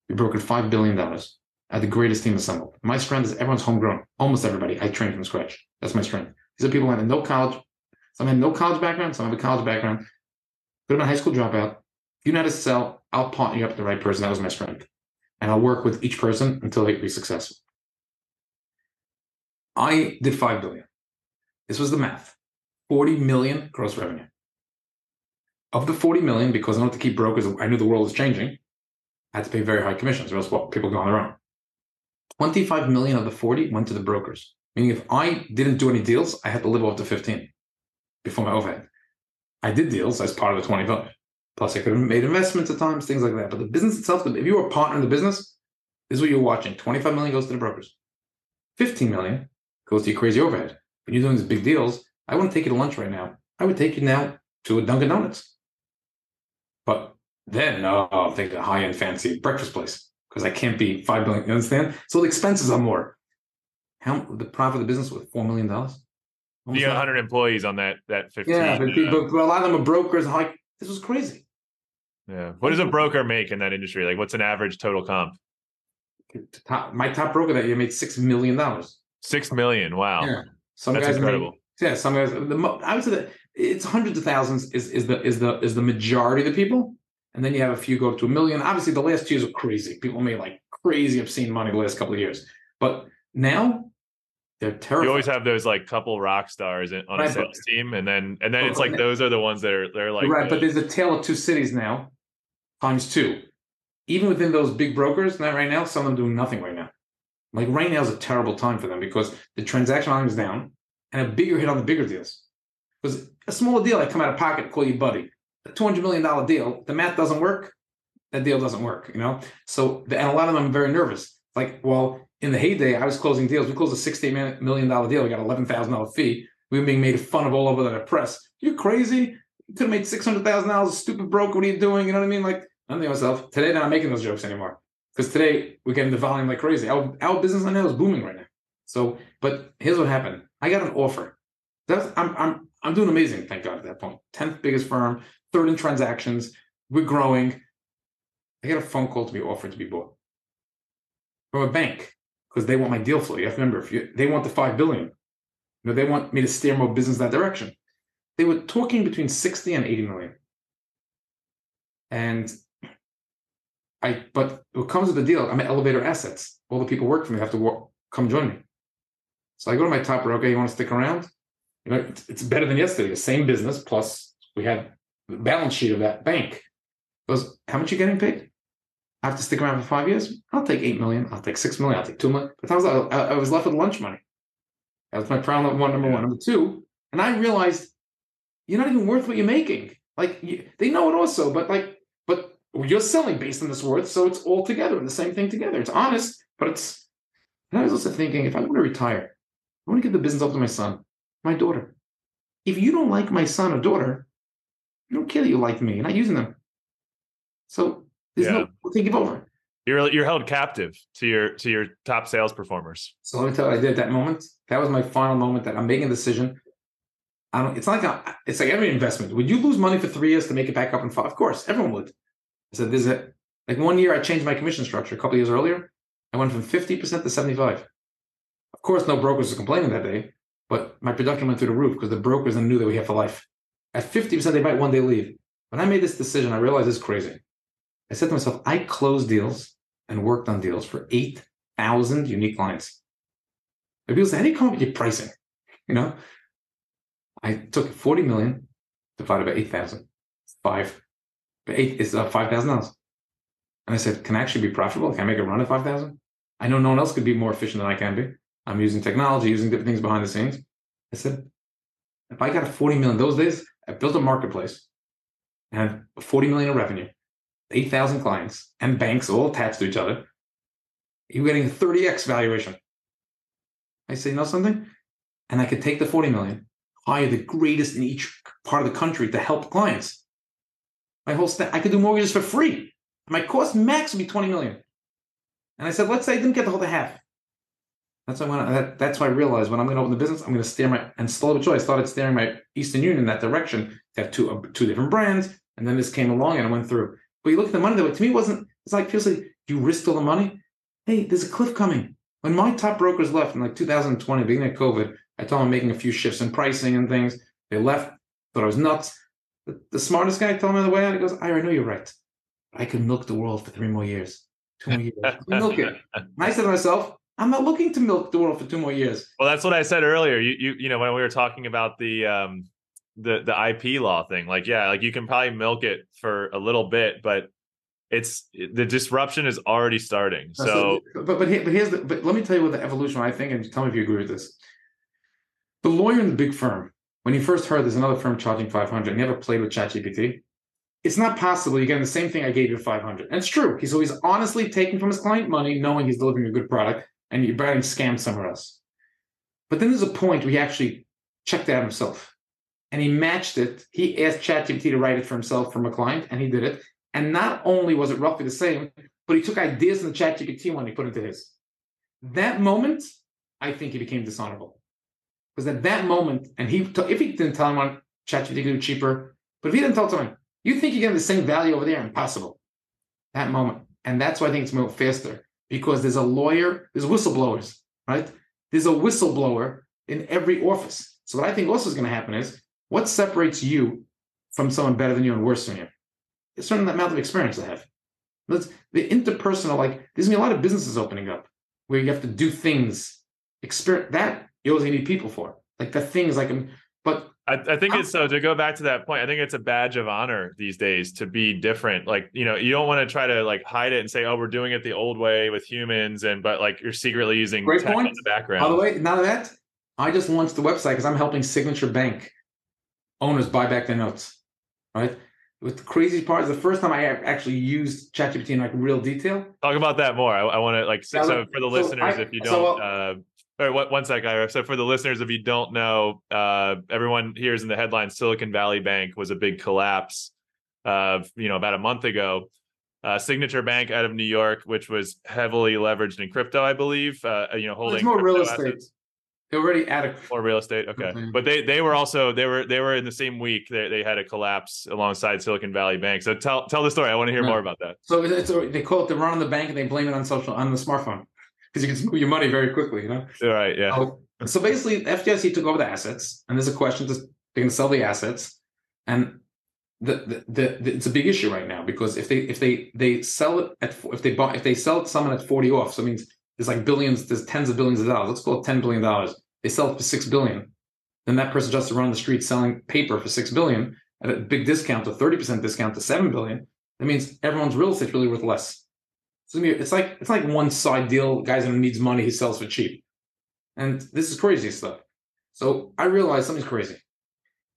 We brokered five billion dollars. I had the greatest team assembled. My strength is everyone's homegrown. Almost everybody I trained from scratch. That's my strength. These are people who have no college. Some have no college background. Some have a college background. Could have been a high school dropout. If you know how to sell, I'll partner you up with the right person. That was my strength. And I'll work with each person until they be successful. I did five billion. This was the math. 40 million gross revenue. Of the 40 million, because I wanted to keep brokers, I knew the world was changing. I had to pay very high commissions, or else people go on their own. 25 million of the 40 went to the brokers. Meaning, if I didn't do any deals, I had to live off the 15 before my overhead. I did deals as part of the 25. Plus, I could have made investments at times, things like that. But the business itself, if you were a partner in the business, this is what you're watching. 25 million goes to the brokers. 15 million goes to your crazy overhead. When you're doing these big deals, I wouldn't take you to lunch right now. I would take you now to a Dunkin' Donuts. But then, oh, I'll take a high end fancy breakfast place because I can't be five billion. You understand? So the expenses are more. How the profit of the business was four million dollars. You got 100 employees on that that 15. Yeah, but, uh, but, but a lot of them are brokers. Like this was crazy. yeah. What does a broker make in that industry? Like, what's an average total comp? Top, my top broker that year made six million dollars. Six million. Wow. Yeah, some That's guys incredible. Made, yeah, some guys. The I would say that it's hundreds of thousands is is the is the is the majority of the people, and then you have a few go up to a million. Obviously, the last two years were crazy. People made like crazy obscene money the last couple of years, but now they're terrified. You always have those like couple rock stars on a Right, but- sales team, and then and then Oh, it's like those are the ones that are they're like right, but there's a tale of two cities now, times two. Even within those big brokers, not right now, some of them doing nothing right now. Like right now is a terrible time for them because the transaction volume is down and a bigger hit on the bigger deals. Because a smaller deal, I come out of pocket, call you buddy. A two hundred million dollar deal, the math doesn't work. That deal doesn't work, you know. So and a lot of them are very nervous. Like, well, in the heyday, I was closing deals. We closed a sixty million dollar deal. We got eleven thousand dollar fee. We were being made fun of all over the press. You crazy? You could have made six hundred thousand dollars. Stupid broke. What are you doing? You know what I mean? Like I'm thinking myself. Today, not making those jokes anymore because today we're getting the volume like crazy. Our our business right now is booming right now. So, but here's what happened. I got an offer. That's I'm I'm I'm doing amazing. Thank God at that point. Tenth biggest firm, third in transactions. We're growing. I got a phone call to be offered to be bought from a bank because they want my deal flow. You have to remember, if you they want the five billion, you know, they want me to steer more business that direction. They were talking between 60 and 80 million. And I, but what comes with the deal, I'm at elevator assets. All the people work for me have to work, come join me. So I go to my top broker, you want to stick around? You know, it's, it's better than yesterday. The same business, plus we have the balance sheet of that bank. Goes, how much you getting paid? I have to stick around for five years. I'll take eight million. I'll take six million. I'll take two million. But I was, I, I was left with lunch money. That was my problem. One number one. Number two, and I realized you're not even worth what you're making. Like you, they know it also, but like, you're selling based on this worth, so it's all together and the same thing together. It's honest, but it's. And I was also thinking, if I want to retire, I want to give the business up to my son, my daughter. If you don't like my son or daughter, you don't care that you like me. You're not using them. So there's Yeah. no they give over. you're you're held captive to your to your top sales performers. So let me tell you what I did at that moment. That was my final moment that I'm making a decision. I don't, it's like a, it's like every investment. Would you lose money for three years to make it back up in five? Of course, everyone would. I said, "This is it." Like one year, I changed my commission structure. A couple years earlier, I went from fifty percent to seventy-five. Of course, no brokers were complaining that day, but my production went through the roof because the brokers knew that we had for life. At fifty percent, they might one day leave. When I made this decision, I realized it's crazy. I said to myself, I closed deals and worked on deals for eight thousand unique clients. And people say, how do you come up with your pricing? You know, I took 40 million divided by 8,000. Five. Eight is uh, $5,000. And I said, can I actually be profitable? Can I make a run at 5,000? I know no one else could be more efficient than I can be. I'm using technology, using different things behind the scenes. I said, if I got a 40 million those days, I built a marketplace and 40 million in revenue, 8,000 clients and banks all attached to each other. You're getting a 30x valuation. I say, you know something? And I could take the 40 million, hire the greatest in each part of the country to help clients. My whole staff, I could do mortgages for free. My cost max would be 20 million. And I said, let's say I didn't get the whole the half. That's why I, that, that's why I realized when I'm going to open the business, I'm going to steer my and slowly but surely I started steering my Eastern Union in that direction to have two uh, two different brands, and then this came along and I went through. But you look at the money that to me wasn't. It's like feels like you risked all the money. Hey, there's a cliff coming. When my top brokers left in like 2020, beginning of COVID, I told them I'm making a few shifts in pricing and things. They left, thought I was nuts. The, the smartest guy told me on the way out, he goes, I know you're right. I can milk the world for three more years, two more years. milk it. And I said to myself, I'm not looking to milk the world for two more years. Well, that's what I said earlier. You you you know when we were talking about the um the the IP law thing, like yeah, like you can probably milk it for a little bit, but it's the disruption is already starting. So but but here, but here's the but let me tell you what the evolution I think, and tell me if you agree with this. The lawyer in the big firm, when you first heard there's another firm charging 500, and you never played with ChatGPT. It's not possible you're getting the same thing I gave you 500. And it's true. He's always honestly taking from his client money, knowing he's delivering a good product, and you're getting scammed somewhere else. But then there's a point where he actually checked out himself and he matched it. He asked ChatGPT to write it for himself from a client, and he did it. And not only was it roughly the same, but he took ideas in the ChatGPT one and he put into his. That moment, I think he became dishonorable. Because at that moment, and he if he didn't tell him on ChatGPT could do cheaper, but if he didn't tell someone, you think you're getting the same value over there, impossible. That moment. And that's why I think it's moving faster. Because there's a lawyer, there's whistleblowers, right? There's a whistleblower in every office. So what I think also is going to happen is what separates you from someone better than you and worse than you? A certain amount of experience they have. Let's, the interpersonal, like there's gonna be a lot of businesses opening up where you have to do things, experience that you always need people for. Like the things like, but I, I think I'm- it's so to go back to that point. I think it's a badge of honor these days to be different. Like you know, you don't want to try to like hide it and say, "Oh, we're doing it the old way with humans," and but like you're secretly using Great tech point. in the background. by the way, none of that. I just launched the website because I'm helping Signature Bank owners buy back their notes. Right. With the crazy part is the first time I actually used ChatGPT in like real detail. Talk about that more. I, I want to like so, so for the so listeners, I- if you don't. uh, uh, or what, one sec, Ira. So for the listeners, if you don't know, uh, everyone hears in the headline, Silicon Valley Bank was a big collapse, uh, you know, about a month ago. Uh, Signature Bank out of New York, which was heavily leveraged in crypto, I believe. Uh, you know, holding It's more real estate. assets. They're already at a or real estate. Okay, Mhm. but they they were also they were they were in the same week. They they had a collapse alongside Silicon Valley Bank. So tell tell the story. I want to hear Yeah. more about that. So it's, it's they call it the run on the bank and they blame it on social on the smartphone because you can move your money very quickly. You know. Right, yeah. So, so basically, FDIC took over the assets, and there's a question: to, they can sell the assets, and the, the, the, the it's a big issue right now because if they if they they sell it at if they buy if they sell it to someone at forty off, so it means there's like billions, there's tens of billions of dollars. Let's call it ten billion dollars. They sell it for six billion, then that person just to run the street selling paper for six billion at a big discount, a thirty percent discount to seven billion. That means everyone's real estate's really worth less. It's like it's like one side deal. Guys who needs money, he sells for cheap. And this is crazy stuff. So I realized something's crazy.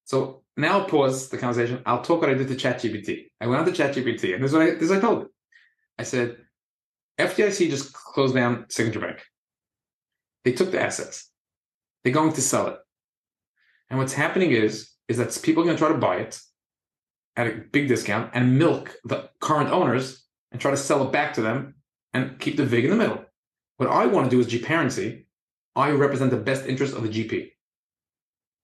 So now I'll pause the conversation. I'll talk what I did to ChatGPT. I went on to ChatGPT, and this is what I, this is what I told it. I said, FDIC just closed down Signature Bank. They took the assets. They're going to sell it. And what's happening is, is that people are going to try to buy it at a big discount and milk the current owners and try to sell it back to them and keep the VIG in the middle. What I want to do is GParency. I represent the best interest of the GP.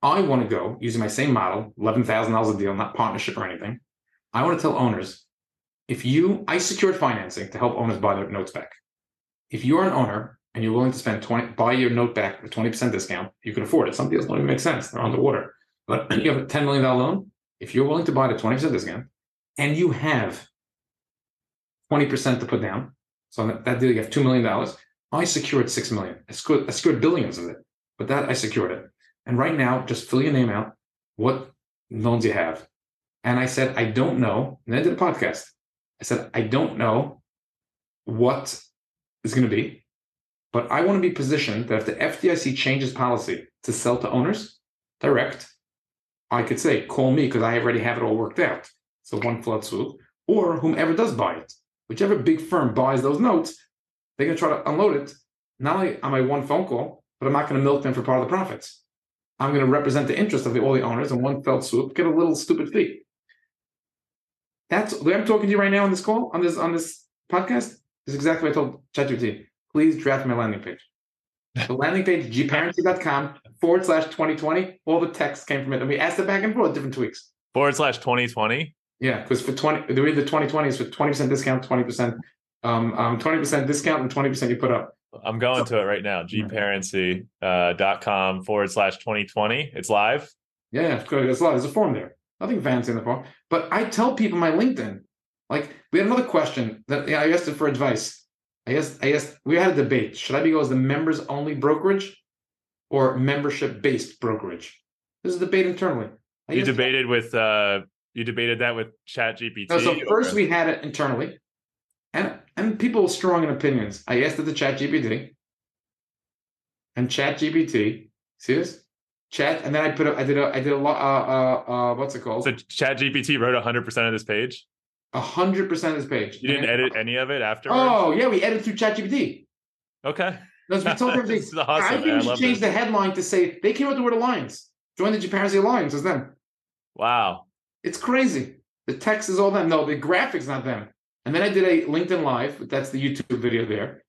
I want to go using my same model, $11,000 a deal, not partnership or anything. I want to tell owners if you, I secured financing to help owners buy their notes back. If you're an owner and you're willing to spend 20, buy your note back a 20% discount, you can afford it. Some deals don't even make sense. They're underwater. But you have a $10 million loan. If you're willing to buy a 20% discount and you have 20% to put down, so on that, deal you have $2 million, I secured 6 million. I secured, I secured billions of it, but that I secured it. And right now, just fill your name out, what loans you have. And I said, I don't know. And I did a podcast. I said, I don't know what is going to be, but I want to be positioned that if the FDIC changes policy to sell to owners direct, I could say, call me because I already have it all worked out. So one flood swoop, or whomever does buy it, whichever big firm buys those notes, they're going to try to unload it. Not only am I one phone call, but I'm not going to milk them for part of the profits. I'm going to represent the interest of the, all the owners in one fell swoop, get a little stupid fee. That's the way I'm talking to you right now on this call, on this on this podcast, This is exactly what I told ChatGPT. Please draft my landing page. The landing page, gparency.com forward slash 2020. All the text came from it. And we asked it back and forth, different tweaks. Forward slash 2020. Yeah, because for 20, the way the 2020 is for 20% discount, 20%, um, um, 20% discount, and 20% you put up. I'm going to it right now. gparency.com forward slash 2020. It's live. Yeah, it's good. There's a lot. There's a form there. Nothing fancy in the form. But I tell people my LinkedIn. Like we had another question that yeah, I asked it for advice. I asked, I asked, we had a debate. Should I be go as the members only brokerage or membership based brokerage? This is a debate internally. I You debated with uh you debated that with ChatGPT. No, so first we had it internally. and and people strong in opinions. I asked it to ChatGPT, and ChatGPT, see this? Chat, and then I put a, I did a, I did a lot, uh, uh, uh, what's it called? So ChatGPT wrote 100 percent of this page. Hundred percent of this page. You didn't And- edit any of it afterwards. Oh yeah, we edited through ChatGPT. okay. That's we told. This is awesome, I think man. We should change this. the headline to say they came out with the word alliance. Join the GParency Alliance. It's them. Wow. It's crazy. The text is all them. No, the graphics not them. And then I did a LinkedIn Live. That's the YouTube video there,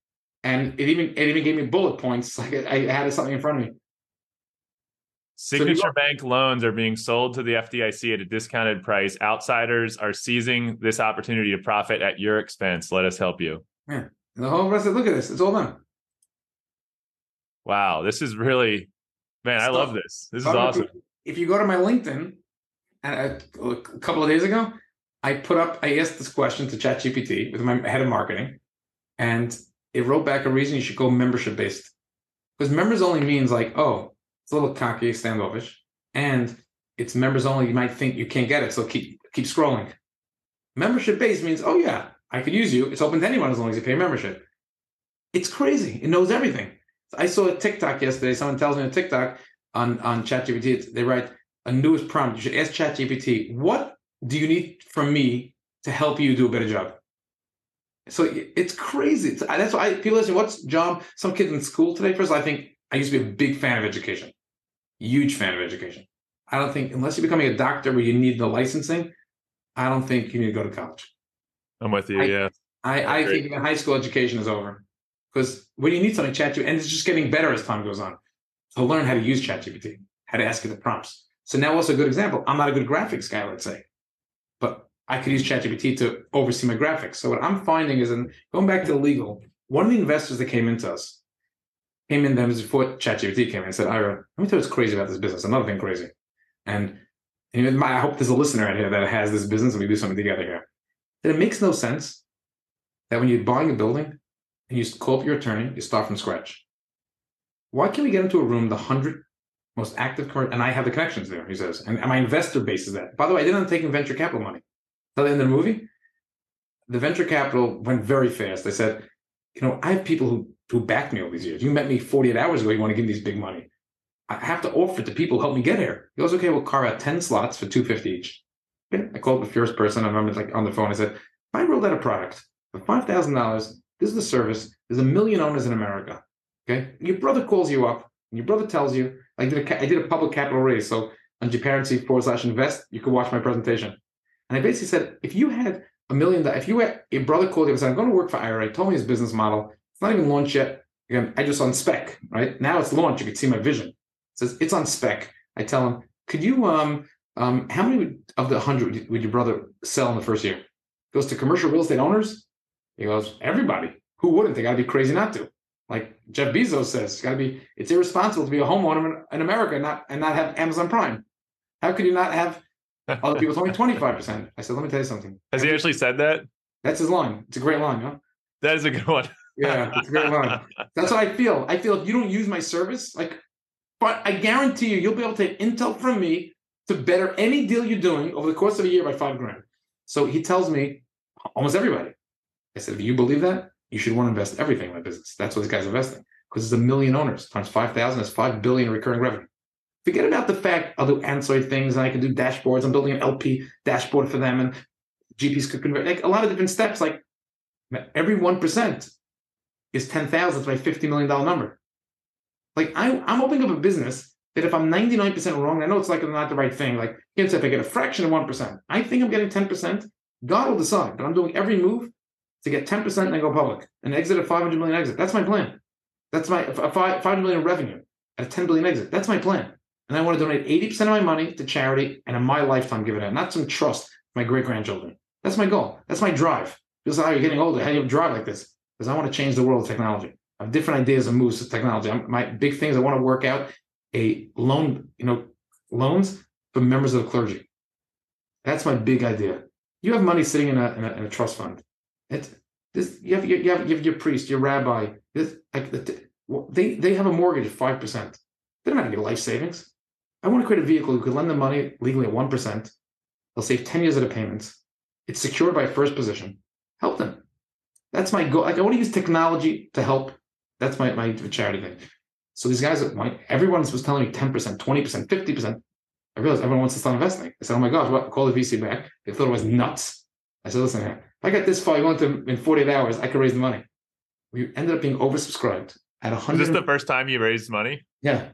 and it even it even gave me bullet points. Like I, had something in front of me. Signature bank loans are being sold to the FDIC at a discounted price. Outsiders are seizing this opportunity to profit at your expense. Let us help you. And the whole rest said, "Look at this. It's all them." Wow, this is really, man, I love this. This is awesome. If you go to my LinkedIn, and I, a couple of days ago, I put up, I asked this question to ChatGPT with my head of marketing, and it wrote back a reason you should go membership based. Because members only means like, oh, it's a little cocky, standoffish, and it's members only. You might think you can't get it, so keep keep scrolling. Membership based means, oh yeah, I could use you. It's open to anyone as long as you pay membership. It's crazy. It knows everything. I saw a TikTok yesterday. Someone tells me a TikTok on on ChatGPT. They write a newest prompt. You should ask ChatGPT, what do you need from me to help you do a better job? So it's crazy. It's- that's why I, people ask me, what's job? Some kids in school today. First, I think I used to be a big fan of education, huge fan of education. I don't think unless you're becoming a doctor where you need the licensing, I don't think you need to go to college. I'm with you. I- yeah. I, I think high school education is over because when you need something, ChatGPT, and it's just getting better as time goes on. To learn how to use ChatGPT, how to ask it the prompts. So now, also a good example. I'm not a good graphics guy, let's say, but I could use ChatGPT to oversee my graphics. So what I'm finding is, and going back to legal, one of the investors that came into us came in them before ChatGPT came in and said, "Ira, let me tell you what's crazy about this business. Another thing crazy." And I hope there's a listener out here that has this business and we do something together here. That it makes no sense that when you're buying a building and you call up your attorney, you start from scratch. Why can't we get into a room, the hundred most active current, and I have the connections there, he says, and, my investor base is that. By the way, I didn't take venture capital money. Till the end of the movie, the venture capital went very fast. They said, you know, I have people who who backed me all these years. You met me 48 hours ago. You want to give me these big money. I have to offer it to people who help me get here. He goes, okay, we'll carve out 10 slots for 250 each. Okay. I called the first person. I remember like on the phone. I said, I rolled out a product for five thousand dollars, this is the service. There's a million owners in America. Okay, your brother calls you up, and your brother tells you, I did a did a public capital raise. So on GParency forward slash invest, you can watch my presentation. And I basically said, if you had a million, if you had a brother called you and said, I'm going to work for Ira, told me his business model. It's not even launched yet. Again, I just on spec, right? Now it's launched. You can see my vision. It says it's on spec. I tell him, could you um um how many of the hundred would your brother sell in the first year? Goes to commercial real estate owners. He goes, everybody. Who wouldn't? They got to be crazy not to. Like Jeff Bezos says, it's got to be. It's irresponsible to be a homeowner in, in America and not and not have Amazon Prime. How could you not have? Other people me twenty five percent. I said, let me tell you something. Has he actually said that? That's his line. It's a great line, huh? That is a good one. Yeah, it's a great line. That's what I feel. I feel if you don't use my service, like, but I guarantee you, you'll be able to take intel from me to better any deal you're doing over the course of a year by five grand. So he tells me, almost everybody. I said, do you believe that, you should want to invest everything in my business. That's what this guy's investing because it's a million owners times five thousand is five billion recurring revenue. Forget about the fact I'll do ancillary things and I can do dashboards. I'm building an LP dashboard for them and GPs could convert like a lot of different steps. Like every one percent is 10,000 to my $50 million number. Like I, I'm opening up a business that if I'm 99% wrong, I know it's like not the right thing. Like again, say if I get a fraction of 1%, I think I'm getting 10%. God will decide, but I'm doing every move to get 10% and then go public and exit at 500 million exit. That's my plan. That's my a 500 million revenue at a 10 billion exit. That's my plan. And I want to donate 80% of my money to charity and in my lifetime give it out, not some trust for my great grandchildren. That's my goal. That's my drive. People say, oh, you're getting older. How do you drive like this? Because I want to change the world of technology. I have different ideas and moves to technology. I'm, my big thing is I want to work out a loan, you know, loans for members of the clergy. That's my big idea. You have money sitting in a, in a, in a trust fund. It's this. You have, you have you have your priest, your rabbi. This like the, they they have a mortgage of five percent. They don't have any life savings. I want to create a vehicle who could lend them money legally at one percent. They'll save ten years of the payments. It's secured by first position. Help them. That's my goal. Like I want to use technology to help. That's my my charity thing. So these guys, my everyone was telling me 10%, 20%, 50%. I realized everyone wants to start investing. I said, oh my gosh, what? Call the VC back. They thought it was nuts. I said, listen, if I got this far, you want to in 48 hours, I could raise the money. We ended up being oversubscribed at 100. Is this the first time you raised money? Yeah.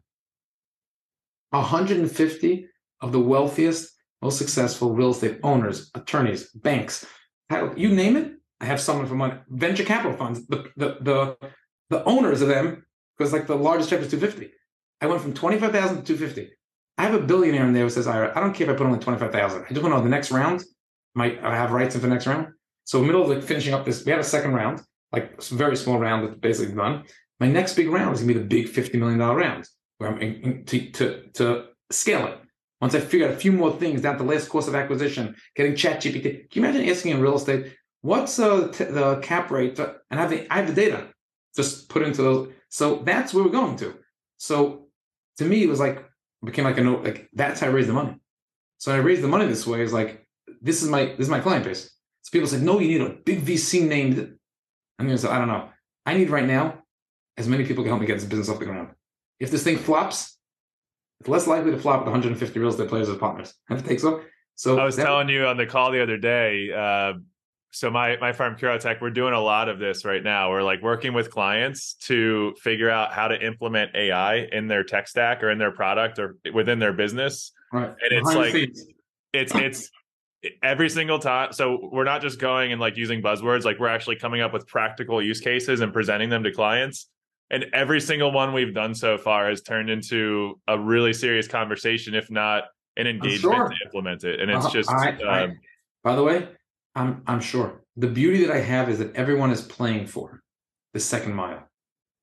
150 of the wealthiest, most successful real estate owners, attorneys, banks, you name it. I have someone from one venture capital funds. The the the, the owners of them, because like the largest check was 250. I went from 25,000 to 250. I have a billionaire in there who says, I, I don't care if I put only 25,000. I just want to know the next round, might I have rights into the next round. So middle of like finishing up this, we had a second round, like very small round that's basically done. My next big round is gonna be the big $50 million round where I'm in, in, to, to, to scale it. Once I figure out a few more things down the last course of acquisition, getting ChatGPT. Can you imagine asking in real estate, what's uh, t- the cap rate? To, and I have, the, I have the data just put into those. So that's where we're going to. So to me, it was like, became like a note, like that's how I raise the money. So I raise the money this way is like, this is my, this is my client base. So people said, no, you need a big VC named. I'm going to say, I don't know. I need right now as many people can help me get this business off the ground. If this thing flops, it's less likely to flop with 150 real estate players as partners. I think so. So I was telling you on the call the other day. Uh, so my my firm Curotec, we're doing a lot of this right now. We're like working with clients to figure out how to implement AI in their tech stack or in their product or within their business. Right. And it's Behind like it's it's every single time. So we're not just going and like using buzzwords. Like we're actually coming up with practical use cases and presenting them to clients and every single one we've done so far has turned into a really serious conversation, if not an engagement sure. to implement it. And it's uh, just. I, um, I, by the way, I'm I'm sure the beauty that I have is that everyone is playing for the second mile.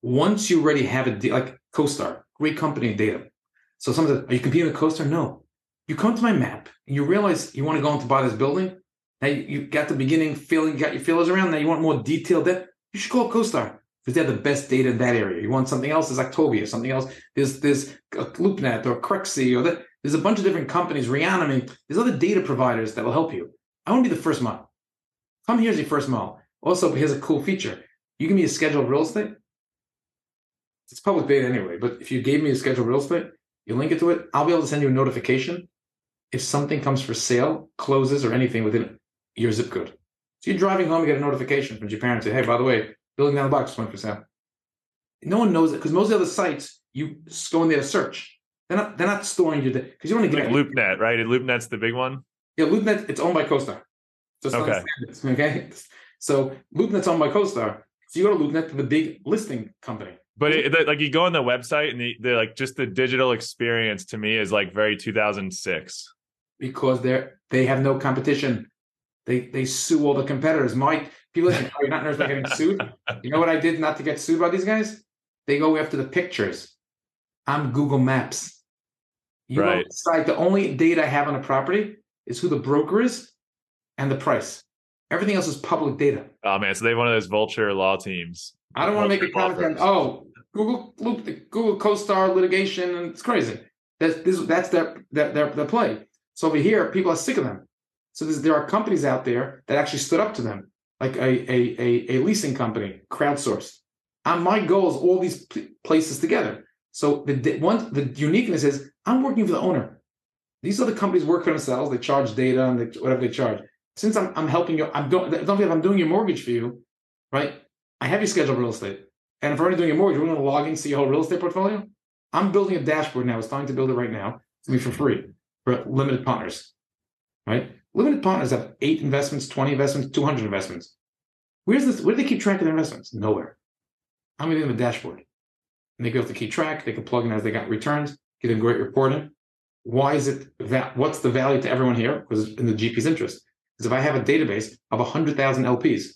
Once you already have a deal, like CoStar, great company data. So someone says, "Are you competing with CoStar?" No. You come to my map and you realize you want to go in to buy this building. Now you, you got the beginning feeling, you got your feelers around. Now you want more detailed data. You should call CoStar because they have the best data in that area. You want something else, there's Actovia, something else, there's there's uh, LoopNet or Crexi, or the, there's a bunch of different companies, Reonomy, there's other data providers that will help you. I want to be the first mile. Come here's your first mile. Also, here's a cool feature. You give me a schedule of real estate. It's public data anyway, but if you gave me a schedule of real estate, you link it to it, I'll be able to send you a notification if something comes for sale, closes, or anything within your zip code. So you're driving home, you get a notification from your parents, say, hey, by the way, building down the box went for sale. No one knows it because most of the other sites you go in there to search. They're not they're not storing your data because you want to get like LoopNet, right? LoopNet's the big one. Yeah, LoopNet. It's owned by CoStar. Just okay. Okay. So LoopNet's owned by CoStar. So you go to LoopNet, the big listing company. But it, like you go on the website and the, the like just the digital experience to me is like very 2006 because they're they have no competition. They they sue all the competitors. My People listen, oh, you're not nervous about getting sued. You know what I did not to get sued by these guys? They go after the pictures. I'm Google Maps. You right. decide the only data I have on a property is who the broker is and the price. Everything else is public data. Oh man, so they have one of those vulture law teams. I don't want to make a comment. Oh, Google loop Google CoStar litigation, and it's crazy. That's this, that's their, their their their play. So over here, people are sick of them. So there are companies out there that actually stood up to them like a, a, a, a leasing company, crowdsourced. And my goal is all these places together. So the one the uniqueness is I'm working for the owner. These other companies work for themselves. They charge data and they, whatever they charge. Since I'm, I'm helping you, I'm doing don't forget I'm doing your mortgage for you, right? I have you scheduled real estate, and if I'm already doing your mortgage, we're going to log in see your whole real estate portfolio. I'm building a dashboard now. It's starting to build it right now. It's to be for free for limited partners, right? Limited partners have eight investments, 20 investments, 200 investments. Where's this? Where do they keep track of their investments? Nowhere. I'm giving them a dashboard. And they go to keep track. They can plug in as they got returns, give them great reporting. Why is it that? What's the value to everyone here? Because it's in the GP's interest. Because if I have a database of 100,000 LPs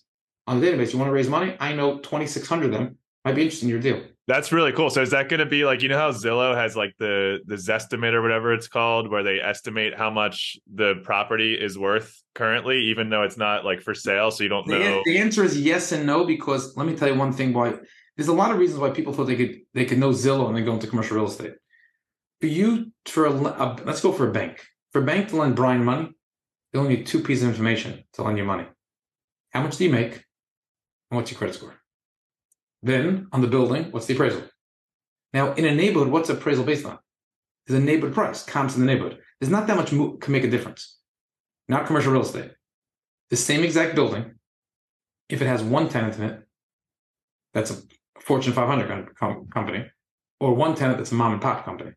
on the database, you want to raise money? I know 2,600 of them might be interested in your deal. That's really cool. So is that going to be like you know how Zillow has like the the Zestimate or whatever it's called, where they estimate how much the property is worth currently, even though it's not like for sale, so you don't the, know. The answer is yes and no because let me tell you one thing. Why there's a lot of reasons why people thought they could they could know Zillow and then go into commercial real estate. For you, for a, let's go for a bank. For a bank to lend Brian money, they only need two pieces of information to lend you money. How much do you make? And what's your credit score? Then on the building, what's the appraisal? Now, in a neighborhood, what's appraisal based on? There's a neighborhood price, comps in the neighborhood. There's not that much mo- can make a difference. Not commercial real estate. The same exact building, if it has one tenant in it, that's a Fortune 500 com- com- company, or one tenant that's a mom and pop company.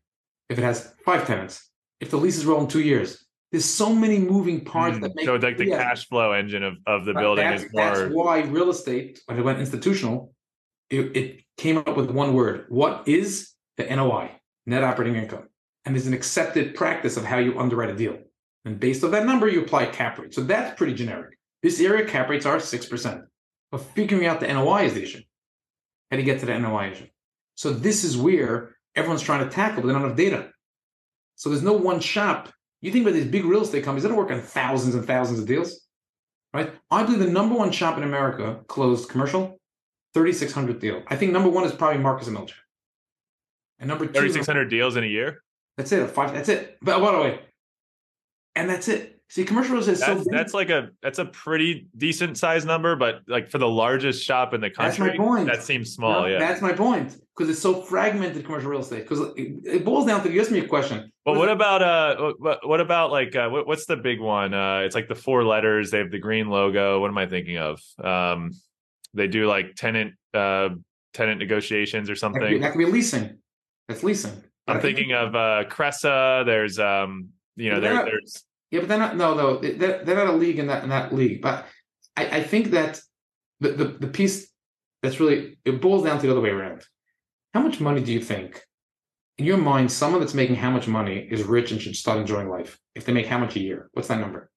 If it has five tenants, if the leases roll in two years, there's so many moving parts Mm, that make so like the yeah. cash flow engine of, of the Right, building that's, is more That's why real estate, when it went institutional, it, it came up with one word. What is the NOI, net operating income? And there's an accepted practice of how you underwrite a deal. And based on that number, you apply cap rate. So that's pretty generic. This area cap rates are 6%. But figuring out the NOI is the issue. How do you get to the NOI issue? So this is where everyone's trying to tackle, but they don't have data. So there's no one shop. You think about these big real estate companies, don't work on thousands and thousands of deals right? I believe the number one shop in America closed commercial, 3,600 deal. I think number one is probably Marcus and Millichap. And number two, 3600 deals in a year that's it. Five, that's it. But by the way, and that's it. See, commercial real estate is so that's big. that's like a that's a pretty decent size number but like for the largest shop in the That's my country point. that seems small know, yeah That's my point. Because it's so fragmented commercial real estate. Because it, it boils down to you asked me a question. But is what about uh what what about like uh what, what's the big one? Uh it's like the four letters, they have the green logo. What am I thinking of? Um they do like tenant uh tenant negotiations or that could, be, something. that could be leasing. That's leasing. I'm I think- thinking of uh Cresa, there's um you know there, not- there's Yeah, but they're not. No, though they're, they're not a league in that in that league. But I, I think that the, the the piece that's really it boils down to the other way around. How much money do you think, in your mind, someone that's making how much money is rich and should start enjoying life? If they make how much a year, what's that number?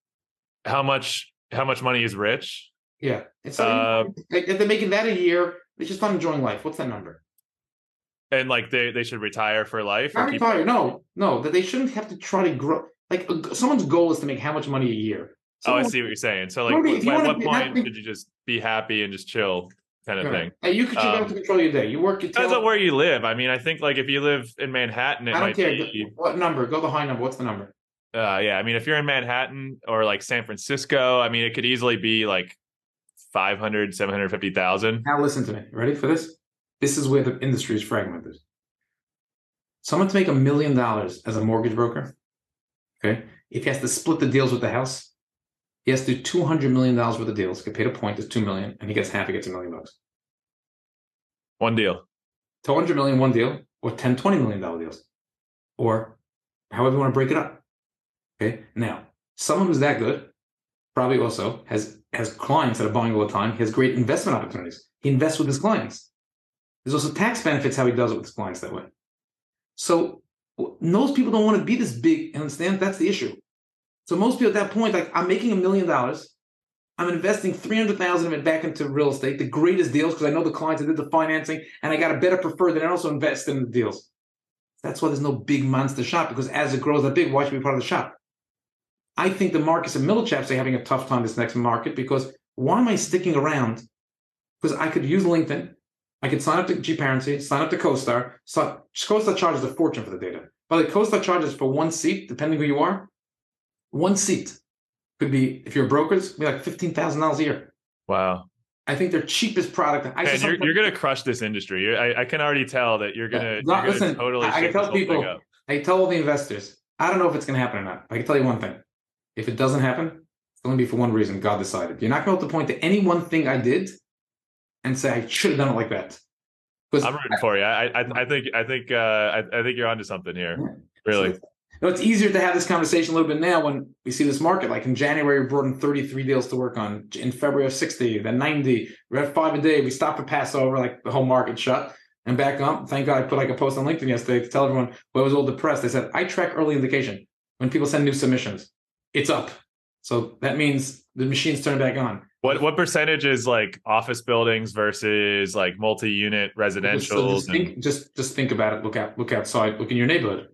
how much how much money is rich? Yeah, it's Uh, like if they're making that a year, they should start enjoying life. What's that number? And like they they should retire for life Not keep retire. No, no, that they shouldn't have to try to grow. Like someone's goal is to make how much money a year. Oh, I Someone- see what you're saying. So like Rudy, wh- if you at what be- point should you just be happy and just chill kind of thing? And you could Um, have to control your day. You work your Depends on where you live. I mean, I think like if you live in Manhattan, it I don't might care. be. What number? Go the high number. What's the number? Uh, yeah, I mean, if you're in Manhattan or like San Francisco, I mean, it could easily be like 500, 750,000. Now listen to me. Ready for this? This is where the industry is fragmented. Someone to make a million dollars as a mortgage broker, okay, if he has to split the deals with the house, he has to do two hundred million dollars worth of deals, get paid a point, is two million, and he gets half, he gets a million bucks. One deal. 200 million one deal, or 10, 20 million dollar deals, or however you want to break it up. Okay. Now, someone who's that good probably also has has clients that are buying all the time. He has great investment opportunities. He invests with his clients. There's also tax benefits how he does it with his clients that way. So most people don't want to be this big and understand that's the issue. So most people at that point, like I'm making a million dollars. I'm investing 300,000 of it back into real estate, the greatest deals, because I know the clients that did the financing and I got a better preferred than I also invest in the deals. That's why there's no big monster shop, because as it grows that big, why should be part of the shop? I think the Marcus and Millichaps are having a tough time this next market because why am I sticking around? Because I could use LinkedIn. I could sign up to GParency, sign up to CoStar. So CoStar charges a fortune for the data. But the CoStar charges for one seat, depending who you are, one seat could be, if you're a brokers, be like $15,000 a year. Wow. I think their cheapest product. I saw you're, you're going to crush this industry. You're, I, I can already tell that you're going to No, gonna listen, totally I- I can tell this whole thing people- I tell all the investors, I don't know if it's going to happen or not. I can tell you one thing. If it doesn't happen, it's going to be for one reason. God decided. You're not going to be able to point to any one thing I did and say I should have done it like that. Because I'm rooting for you. I, I, I think, I think, uh, I, I think you're onto something here. Really. No, it's easier to have this conversation a little bit now when we see this market. Like in January, we brought in 33 deals to work on. In February, of 60, then 90. We're at five a day. We stopped for Passover, like the whole market shut and back up. Thank God I put like a post on LinkedIn yesterday to tell everyone who was all depressed. I said, I track early indication when people send new submissions. It's up. So that means the machine's turned back on. What, what percentage is like office buildings versus like multi-unit residential? just think, just just think about it. Look out, look outside. Look in your neighborhood,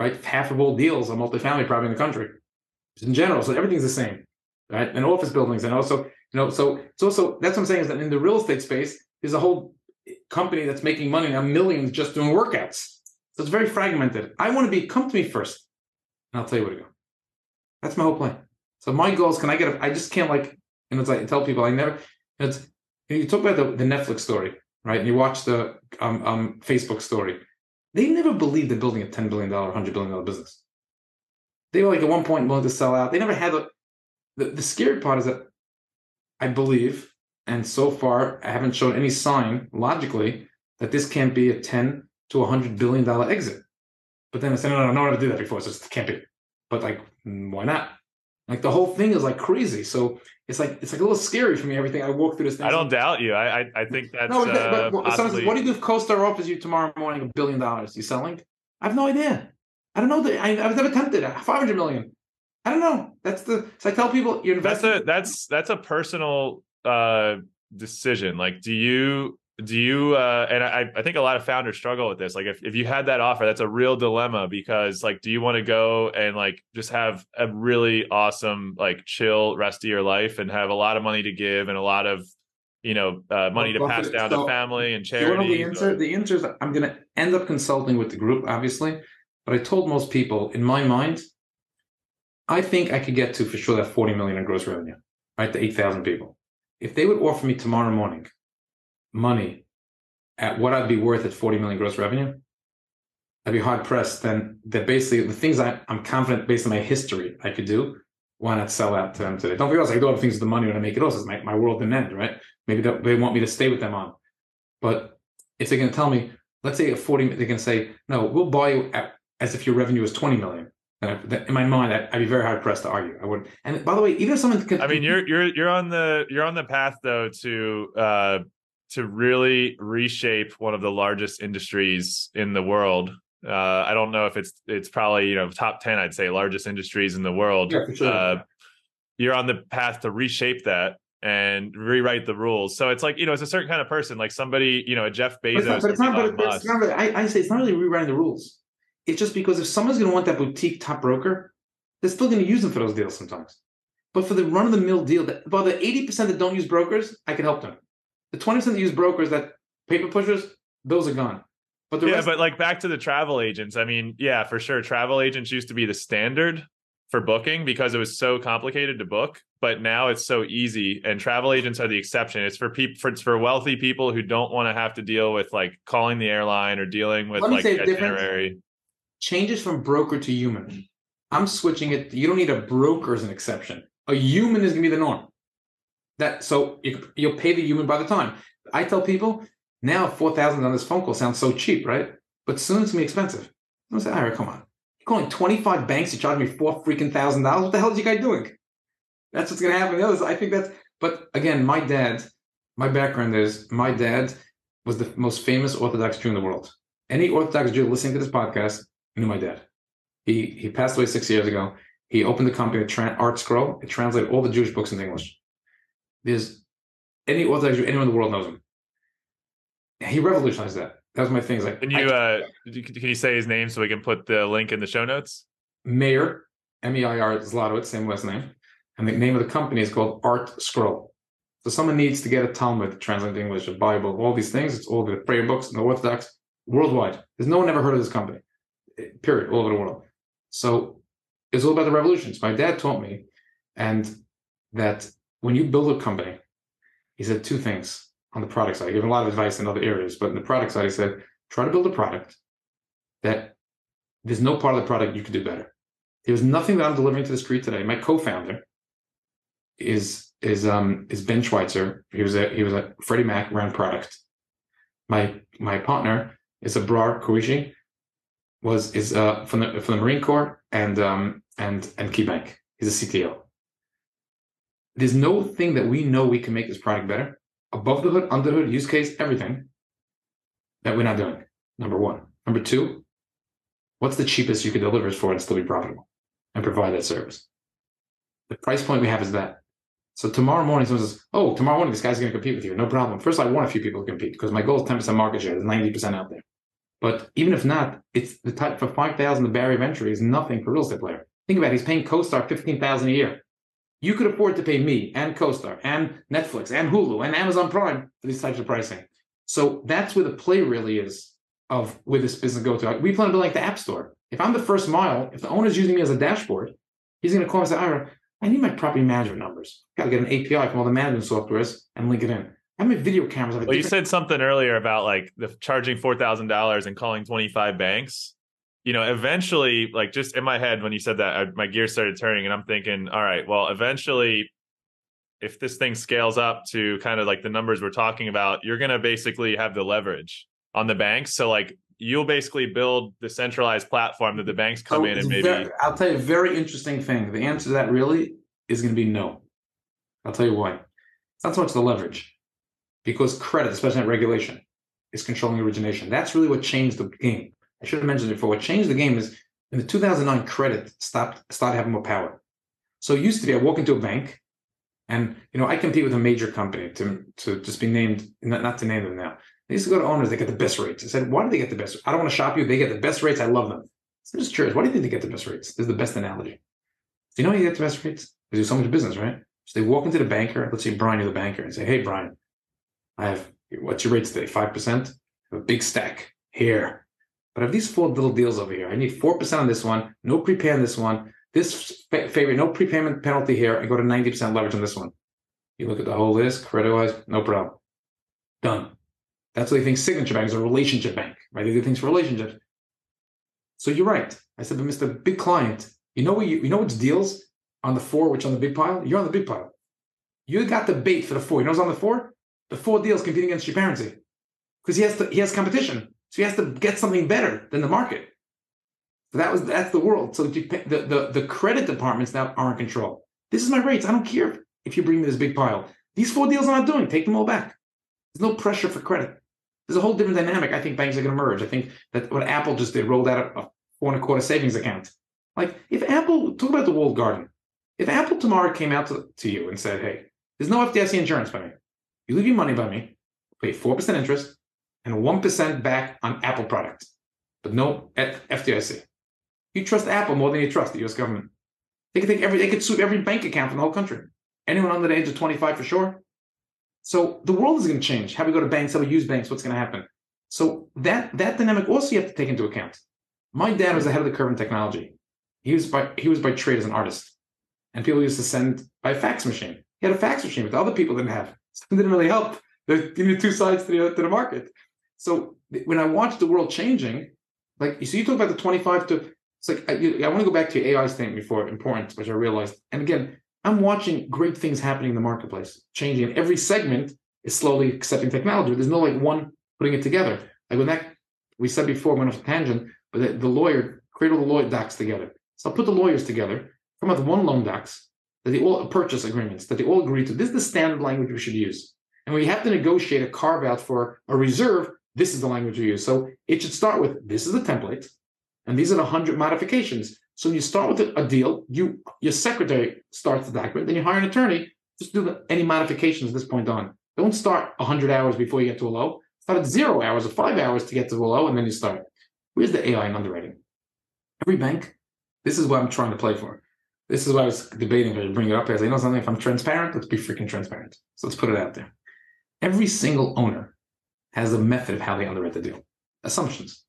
right? Half of all deals are multifamily, probably in the country, just in general. So everything's the same, right? And office buildings, and also, you know, so it's also that's what I'm saying is that in the real estate space, there's a whole company that's making money now, millions just doing workouts. So it's very fragmented. I want to be come to me first, and I'll tell you where to go. That's my whole plan. So my goal is, can I get? A, I just can't like, know, it's like I tell people I never. It's you talk about the, the Netflix story, right? And you watch the um, um, Facebook story. They never believed in building a $10 billion, $100 billion business. They were like at one point willing to sell out. They never had a, the, the scary part is that I believe, and so far I haven't shown any sign logically that this can't be a 10 to a hundred billion dollar exit. But then I said, no, no, no, no one ever did that before, so it can't be. But like, mm, why not? Like the whole thing is like crazy. So it's like it's like a little scary for me. Everything I walk through this thing. I don't doubt you. I I, I think that's No, but, uh, but, but someone possibly- what do you do if CoStar offers you tomorrow morning a billion dollars? You selling? I have no idea. I don't know. that- I, I've never tempted. Five hundred million. I don't know. That's the. So I tell people you're that's a that's that's a personal uh decision like do you do you uh and i i think a lot of founders struggle with this like if, if you had that offer that's a real dilemma because like do you want to go and like just have a really awesome like chill rest of your life and have a lot of money to give and a lot of you know uh, money to pass down so- to family and Do you know charity the answer? The answer is I'm going to end up consulting with the group, obviously. But I told most people, in my mind, I think I could get to for sure that 40 million in gross revenue, right? The 8,000 people. If they would offer me tomorrow morning money at what I'd be worth at 40 million gross revenue, I'd be hard pressed. Then that basically the things I, I'm confident based on my history I could do. Why not sell out to them today? Don't forget, I do other things with the money when I make it also. It's my, my world didn't end, right? Maybe they, want me to stay with them on. But if they're going to tell me, let's say at 40, they can say, no, we'll buy you at, as if your revenue was 20 million. Then in my mind, I'd, I'd be very hard pressed to argue. I would. And by the way, even if someone could, I mean, you're you're you're on the you're on the path though to uh to really reshape one of the largest industries in the world. Uh, I don't know if it's it's probably you know top ten. I'd say largest industries in the world. Yeah, for sure. Uh, you're on the path to reshape that and rewrite the rules. So it's like you know it's a certain kind of person, like somebody you know a Jeff But it's Bezos. not, but it's not, but it's not really, I, I say it's not really rewriting the rules. It's just because if someone's going to want that boutique top broker, they're still going to use them for those deals sometimes. But for the run of the mill deal, that about the 80% that don't use brokers, I can help them. The 20% that use brokers that paper pushers, those are gone. But the yeah, rest, but like back to the travel agents. I mean, yeah, for sure. Travel agents used to be the standard for booking because it was so complicated to book, but now it's so easy. And travel agents are the exception. It's for people, for, it's for wealthy people who don't want to have to deal with like calling the airline or dealing with like say the difference. itinerary. changes from broker to human. I'm switching it. You don't need a broker as an exception. A human is going to be the norm. That so you, you'll pay the human by the time. I tell people now four thousand on this phone call sounds so cheap, right? But soon it's gonna be expensive. I say, all right, come on. You're calling 25 banks to charge me four freaking thousand dollars. What the hell is you guy doing? That's what's gonna happen. The others, I think that's. But again, my dad, my background is my dad was the most famous Orthodox Jew in the world. Any Orthodox Jew listening to this podcast knew my dad. He he passed away six years ago. He opened the company ArtScroll. It translated all the Jewish books into English. There's any Orthodox Jew, anyone in the world knows him. He revolutionized that. That was my thing. Like Can you uh can you say his name so we can put the link in the show notes? Meir, M E I R Zlotowitz, same last name. And the name of the company is called ArtScroll. So someone needs to get a Talmud translated to English, a Bible, all these things. It's all the prayer books and the Orthodox worldwide. There's no one ever heard of this company, eh, period, all over the world. So it's all about the revolutions. My dad taught me, and that when you build a company, he said two things on the product side. He gave a lot of advice in other areas, but in the product side, he said, try to build a product that there's no part of the product you could do better. There's nothing that I'm delivering to the street today. My co-founder is is um is Ben Schweitzer. He was a he was a Freddie Mac ran product. My my partner is a Brar Koichi, was is uh from the from the Marine Corps and um and and KeyBank. He's a CTO. There's no thing that we know we can make this product better above the hood, under the hood, use case, everything that we're not doing. Number one. Number two, what's the cheapest you could deliver it for and still be profitable and provide that service? The price point we have is that. So tomorrow morning, someone says, "Oh, tomorrow morning this guy's going to compete with you." No problem. First, I want a few people to compete because my goal is ten percent market share. There's ninety percent out there. But even if not, it's the type for five thousand. The barrier of entry is nothing for real estate player. Think about it. He's paying CoStar fifteen thousand a year. You could afford to pay me and CoStar and Netflix and Hulu and Amazon Prime for these types of pricing. So that's where the play really is of where this business go to. We plan to build like the App Store. If I'm the first mile, if the owner's using me as a dashboard, he's going to call and say, Ira, I need my property management numbers. Got to get an API from all the management softwares and link it in. How many video cameras have Well, you said something earlier about like the charging four thousand dollars and calling twenty five banks. You know, eventually, like just in my head when you said that, I, my gears started turning, and I'm thinking, all right, well, eventually, if this thing scales up to kind of like the numbers we're talking about, you're gonna basically have the leverage on the banks. So like you'll basically build the centralized platform that the mm-hmm. banks come So in and maybe very- I'll tell you a very interesting thing. The answer to that really is going to be no. I'll tell you why. It's not so much the leverage, because credit, especially in regulation, is controlling origination. That's really what changed the game. I should have mentioned it before. What changed the game is in the 2009 credit stopped started having more power. So it used to be I walk into a bank, and you know I compete with a major company to to just be named not, not to name them now. They used to go to owners, they get the best rates. I said, why do they get the best? I don't want to shop you. They get the best rates. I love them. So I'm just curious, why do you think they get the best rates? This is the best analogy. Do you know how you get the best rates? Because you do so much business, right? So they walk into the banker, let's say Brian, you're the banker, and say, Hey Brian, I have what's your rates today? Five percent? A big stack here. But have these four little deals over here. I need four percent on this one, no prepay on this one, this fa- favor, no prepayment penalty here. I go to 90% leverage on this one. You look at the whole list, credit wise, no problem. Done. That's what they think Signature Bank is a relationship bank, right? They do things for relationships. So you're right. I said, but Mr. Big Client, you know what you, you know which deals on the four, which on the big pile? You're on the big pile. You got the bait for the four. You know what's on the four? The four deals competing against GParency. Because he has to he has competition. So he has to get something better than the market. So that was that's the world. So the, the the credit departments now are in control. This is my rates. I don't care if you bring me this big pile. These four deals I'm not doing. Take them all back. There's no pressure for credit. There's a whole different dynamic. I think banks are going to merge. I think that what Apple just did rolled out a, a four and a quarter savings account. Like if Apple talk about the walled garden, if Apple tomorrow came out to, to you and said, "Hey, there's no FDIC insurance by me. You leave your money by me, pay four percent interest and one percent back on Apple products, but no FDIC." You trust Apple more than you trust the U.S. government. They could take every, they could sweep every bank account in the whole country. Anyone under the age of 25 for sure. So the world is going to change. How we go to banks, how we use banks, what's going to happen. So that that dynamic also you have to take into account. My dad was ahead of the curve in technology. He was by he was by trade as an artist, and people used to send by fax machine. He had a fax machine, but the other people didn't have. So it didn't really help. There's you know, two sides to the to the market. So when I watch the world changing, like so you talk about the 25 to it's like I, I want to go back to your AI statement before important, which I realized. And again, I'm watching great things happening in the marketplace, changing. And every segment is slowly accepting technology. There's no like one putting it together. Like when that we said before, went off a tangent, but the, the lawyer create all the lawyer docs together. So I'll put the lawyers together, come up with one loan docs that they all purchase agreements that they all agree to. This is the standard language we should use. And we have to negotiate a carve out for a reserve, this is the language we use. So it should start with this is the template, and these are the hundred modifications. So you start with a, deal, you your secretary starts the document, then you hire an attorney. Just do the, any modifications at this point on. Don't start 100 hours before you get to a low. Start at zero hours or five hours to get to a low, and then you start. Where's the AI in underwriting? Every bank, this is what I'm trying to play for. This is why I was debating I bring it up. I was you know something, if I'm transparent, let's be freaking transparent. So let's put it out there. Every single owner has a method of how they underwrite the deal. Assumptions.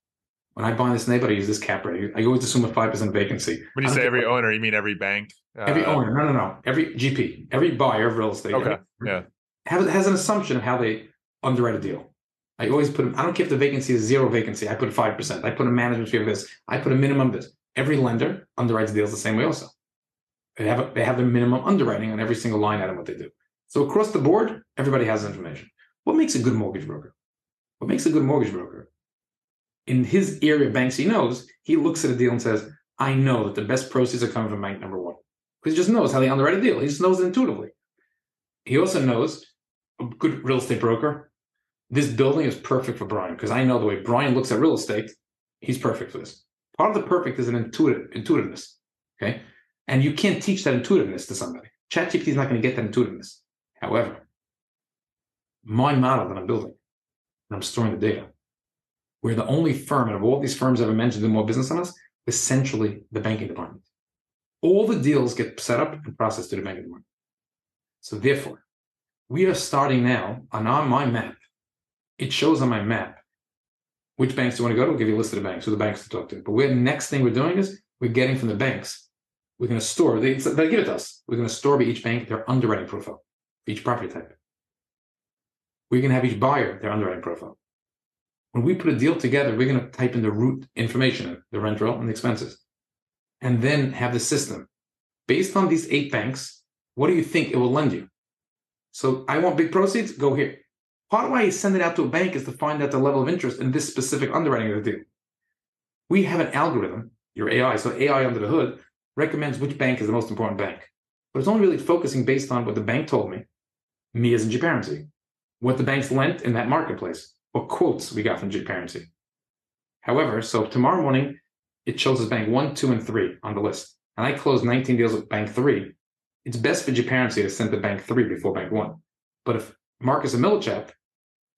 When I buy this neighborhood, I use this cap rate. I always assume a 5% vacancy. when you say every owner, you mean every bank? Every Uh, owner, no, no, no. Every GP, every buyer of real estate. Okay, yeah. Has, has an assumption of how they underwrite a deal. I always put, them, I don't care if the vacancy is zero vacancy. I put 5%. I put a management fee of this. I put a minimum of this. Every lender underwrites deals the same way also. They have, a, they have the minimum underwriting on every single line item what they do. So across the board, everybody has information. What makes a good mortgage broker? What makes a good mortgage broker? In his area banks he knows, he looks at a deal and says, I know that the best proceeds are coming from bank number one. Because he just knows how they underwrite a deal. He just knows it intuitively. He also knows a good real estate broker. This building is perfect for Brian because I know the way Brian looks at real estate, he's perfect for this. Part of the perfect is an intuitive intuitiveness. Okay. And you can't teach that intuitiveness to somebody. ChatGPT is not going to get that intuitiveness. However, my model that I'm building, and I'm storing the data, we're the only firm out of all these firms I've ever mentioned do more business than us, essentially the banking department. All the deals get set up and processed to the banking department. So therefore, we are starting now and on my map. It shows on my map which banks do you want to go to. We'll give you a list of the banks, who the banks to talk to. But the next thing we're doing is we're getting from the banks. We're going to store, they, they give it to us. We're going to store by each bank their underwriting profile, each property type. We're going to have each buyer their underwriting profile. When we put a deal together, we're going to type in the root information, the rent roll and the expenses, and then have the system based on these eight banks. What do you think it will lend you? So I want big proceeds. Go here. Part of why you send it out to a bank is to find out the level of interest in this specific underwriting of the deal. We have an algorithm, your AI, so AI under the hood recommends which bank is the most important bank. But it's only really focusing based on what the bank told me, me as a GParency, what the banks lent in that marketplace, what quotes we got from GParency. However, so tomorrow morning, it shows us bank one, two, and three on the list. And I closed 19 deals with bank three. It's best for GParency to send to bank three before bank one. But if Marcus and Millichap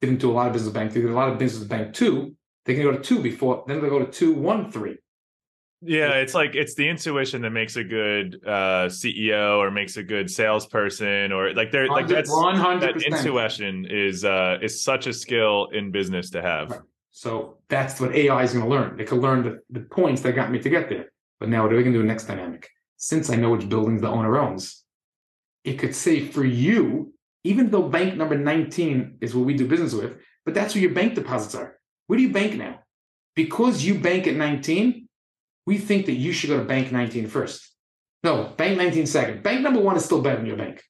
didn't do a lot of business with bank three, did a lot of business with bank two, they can go to two before, then they go to two, one, three. Yeah, it's like it's the intuition that makes a good uh, CEO or makes a good salesperson or like they're like that's 100%. that intuition is uh is such a skill in business to have. Right. So that's what AI is going to learn. It could learn the, the points that got me to get there. But now what are we going to do next dynamic? Since I know which buildings the owner owns, it could say for you, even though bank number 19 is what we do business with, but that's where your bank deposits are. Where do you bank now? Because you bank at 19, we think that you should go to bank 19 first. No, bank 19 second. Bank number one is still better than your bank,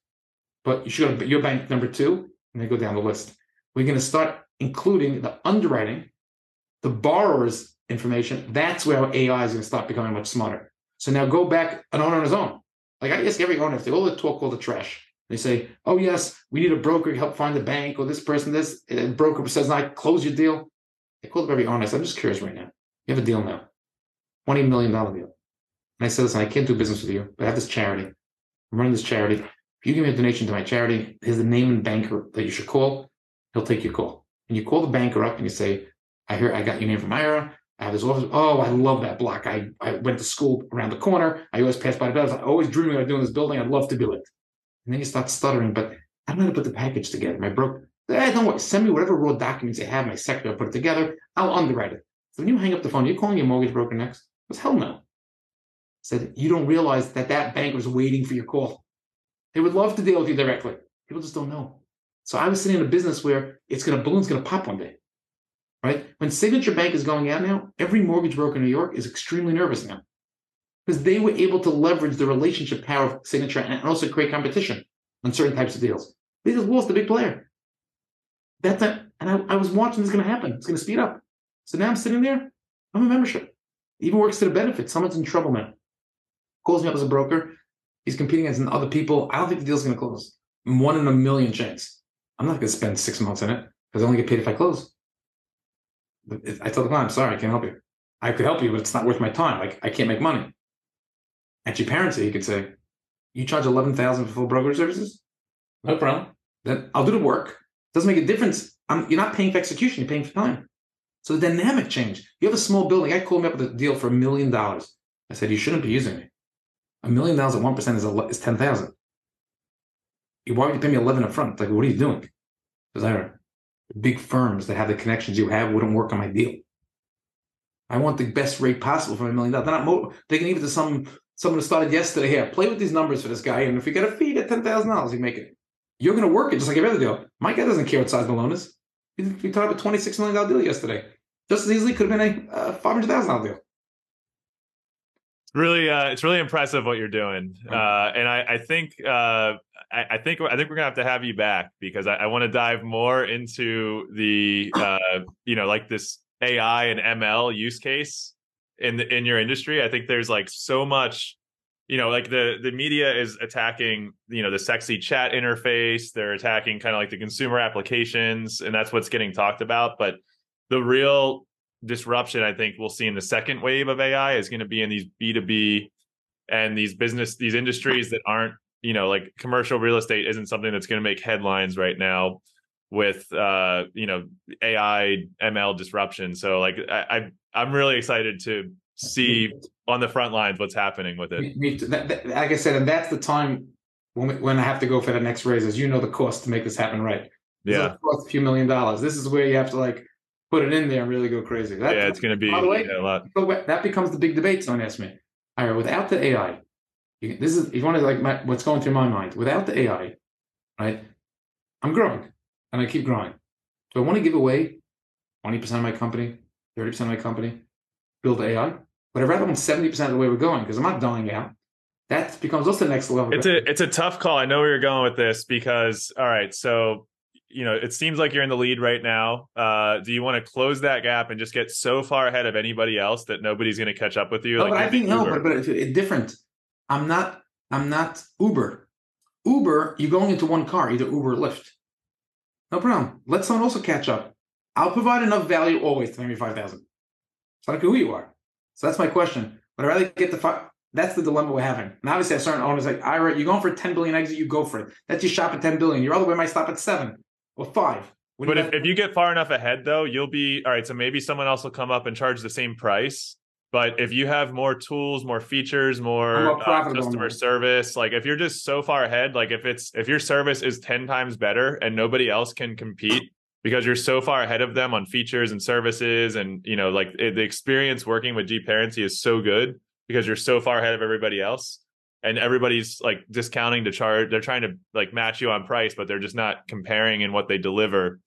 but you should go to your bank number two and then go down the list. We're going to start including the underwriting, the borrower's information. That's where our AI is going to start becoming much smarter. So now go back an owner on his own. Like I ask every owner if they all the talk all the trash. They say, "Oh yes, we need a broker to help find the bank, or this person, this and broker says, "I close your deal." I call up every owner. "I'm just curious right now. You have a deal now, twenty million dollar deal." And I said, "Listen, I can't do business with you, but I have this charity. I'm running this charity. If you give me a donation to my charity, here's the name and banker that you should call. He'll take your call. And you call the banker up and you say, I hear I got your name from Ira. I have this office. Oh, I love that block. I, I went to school around the corner. I always pass by the building. I always dreaming of doing this building. I'd love to do it. And then you start stuttering, but I don't know how to put the package together. My broker, eh, don't worry. Send me whatever raw documents you have. My secretary will put it together. I'll underwrite it. So when you hang up the phone, you're calling your mortgage broker next? Because hell no. I said, you don't realize that that bank was waiting for your call. They would love to deal with you directly. People just don't know. So I was sitting in a business where it's going to balloon's going to pop one day, right? When Signature Bank is going out now, every mortgage broker in New York is extremely nervous now because they were able to leverage the relationship power of Signature and also create competition on certain types of deals. They just lost a big player. That's a, and I, I was watching this going to happen. It's going to speed up. So now I'm sitting there. I'm a membership. Even works to the benefit. Someone's in trouble now. Calls me up as a broker. He's competing against other people. I don't think the deal's going to close. One in a million chance. I'm not going to spend six months in it because I only get paid if I close. I tell the client, I'm sorry, I can't help you. I could help you, but it's not worth my time. Like I can't make money. At GParency, you could say, you charge eleven thousand for full brokerage services? No problem. Then I'll do the work. Doesn't make a difference. I'm, you're not paying for execution, you're paying for time. So the dynamic change. You have a small building. I called me up with a deal for a million dollars. I said, you shouldn't be using me. A million dollars at one percent is, is ten thousand. Why would you pay me eleven up front? Like, what are you doing? Because I big firms that have the connections you have wouldn't work on my deal. I want the best rate possible for a million dollars. They're not mo- they can even to some someone who started yesterday here. Play with these numbers for this guy, and if you get a fee at ten thousand dollars, you make it. You're going to work it just like every other deal. My guy doesn't care what size the loan is. We talked about a twenty six million dollar deal yesterday. Just as easily could have been a uh, five hundred thousand dollar deal. Really, uh, it's really impressive what you're doing, uh, and I, I think uh, I, I, think I think we're gonna have to have you back because I, I want to dive more into the uh, you know like this AI and ML use case in the, in your industry. I think there's like so much, you know, like the the media is attacking you know the sexy chat interface. They're attacking kind of like the consumer applications, and that's what's getting talked about. But the real disruption I think we'll see in the second wave of AI is going to be in these B2B and these business these industries that aren't you know like commercial real estate isn't something that's going to make headlines right now with uh you know AI ML disruption so like I, I am really excited to see on the front lines what's happening with it Me- me. That- that- like I said, and that's the time when we, when I have to go for the next raise. As you know, the cost to make this happen right. Yeah a few million dollars. This is where you have to like put it in there and really go crazy. That, yeah it's going to be by the way, yeah, a lot So that that becomes the big debate. Someone asked me, all right, without the AI, you, this is if you want to like my, what's going through my mind. Without the AI, right? I'm growing. and I keep growing. Do I want to give away 20% of my company, 30% of my company, build AI? But I'd rather own 70% of the way we're going because I'm not dying out. That becomes also the next level. It's a it's a tough call. I know where you're going with this because all right, so you know, it seems like you're in the lead right now. Uh, do you want to close that gap and just get so far ahead of anybody else that nobody's going to catch up with you? No, like but I think Uber? no, but, but it's, it's different. I'm not. I'm not Uber. Uber, you're going into one car, either Uber or Lyft. No problem. Let someone also catch up. I'll provide enough value always to maybe five thousand. It's not who you are. So that's my question. But I'd rather get the five. That's the dilemma we're having. And obviously, I certain owners like Ira, you're going for 10 billion exit, you go for it. That's your shop at 10 billion. Your other way might stop at seven or five. When But if, got- if you get far enough ahead, though, you'll be all right. So maybe someone else will come up and charge the same price. But if you have more tools, more features, more more uh, customer service, like if you're just so far ahead, like if it's if your service is ten times better and nobody else can compete because you're so far ahead of them on features and services, and you know, like it, the experience working with GParency is so good because you're so far ahead of everybody else, and everybody's like discounting to charge. They're trying to like match you on price, but they're just not comparing in what they deliver.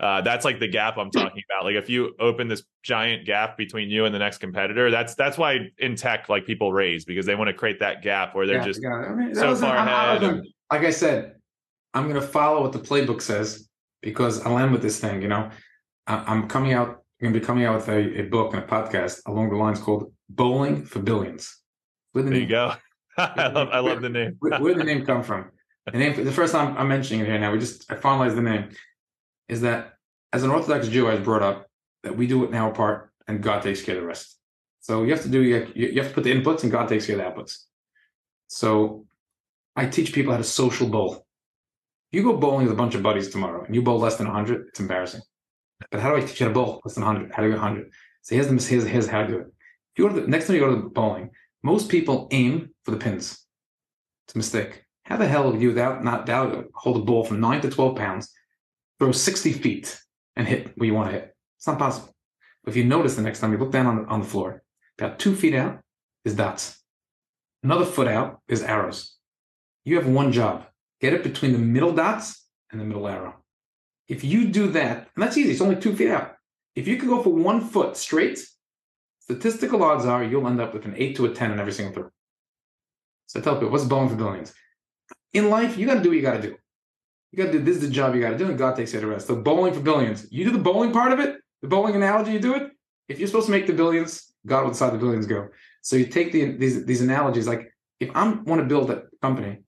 Uh, that's like the gap I'm talking about. Like if you open this giant gap between you and the next competitor, that's that's why in tech like people raise because they want to create that gap where they're Yeah, just I mean, so far I ahead and- like I said, I'm going to follow what the playbook says because I'll end with this thing. You know, I- I'm coming out. I'm going to be coming out with a, a book and a podcast along the lines called "Bowling for Billions. There you go. I love I love the name. Where, where did the name come from? The name. The first time I'm mentioning it here now. We just I finalized the name. Is that as an Orthodox Jew, I was brought up that we do it in our part and God takes care of the rest. So you have to do you have to put the inputs and God takes care of the outputs. So I teach people how to social bowl. You go bowling with a bunch of buddies tomorrow and you bowl less than 100, it's embarrassing. But how do I teach you how to bowl less than 100? How do you get 100? So here's, the, here's, here's how to do it. If you go to the, next time you go to the bowling, most people aim for the pins. It's a mistake. How the hell would you, without not doubt, hold a ball from 9 to 12 pounds, throw 60 feet, and hit where you want to hit? It's not possible. But if you notice the next time you look down on the, on the floor, about two feet out is dots. Another foot out is arrows. You have one job get it between the middle dots and the middle arrow. If you do that, and that's easy, it's only two feet out. If you can go for one foot straight, statistical odds are you'll end up with an eight to a 10 in every single throw. So I tell people, what's bowling for billions? In life, you got to do what you got to do. You got to do this is the job you got to do, and God takes care of the rest. So bowling for billions. You do the bowling part of it, the bowling analogy, you do it. If you're supposed to make the billions, God will decide the billions go. So you take the, these these analogies. Like if I want to build a company,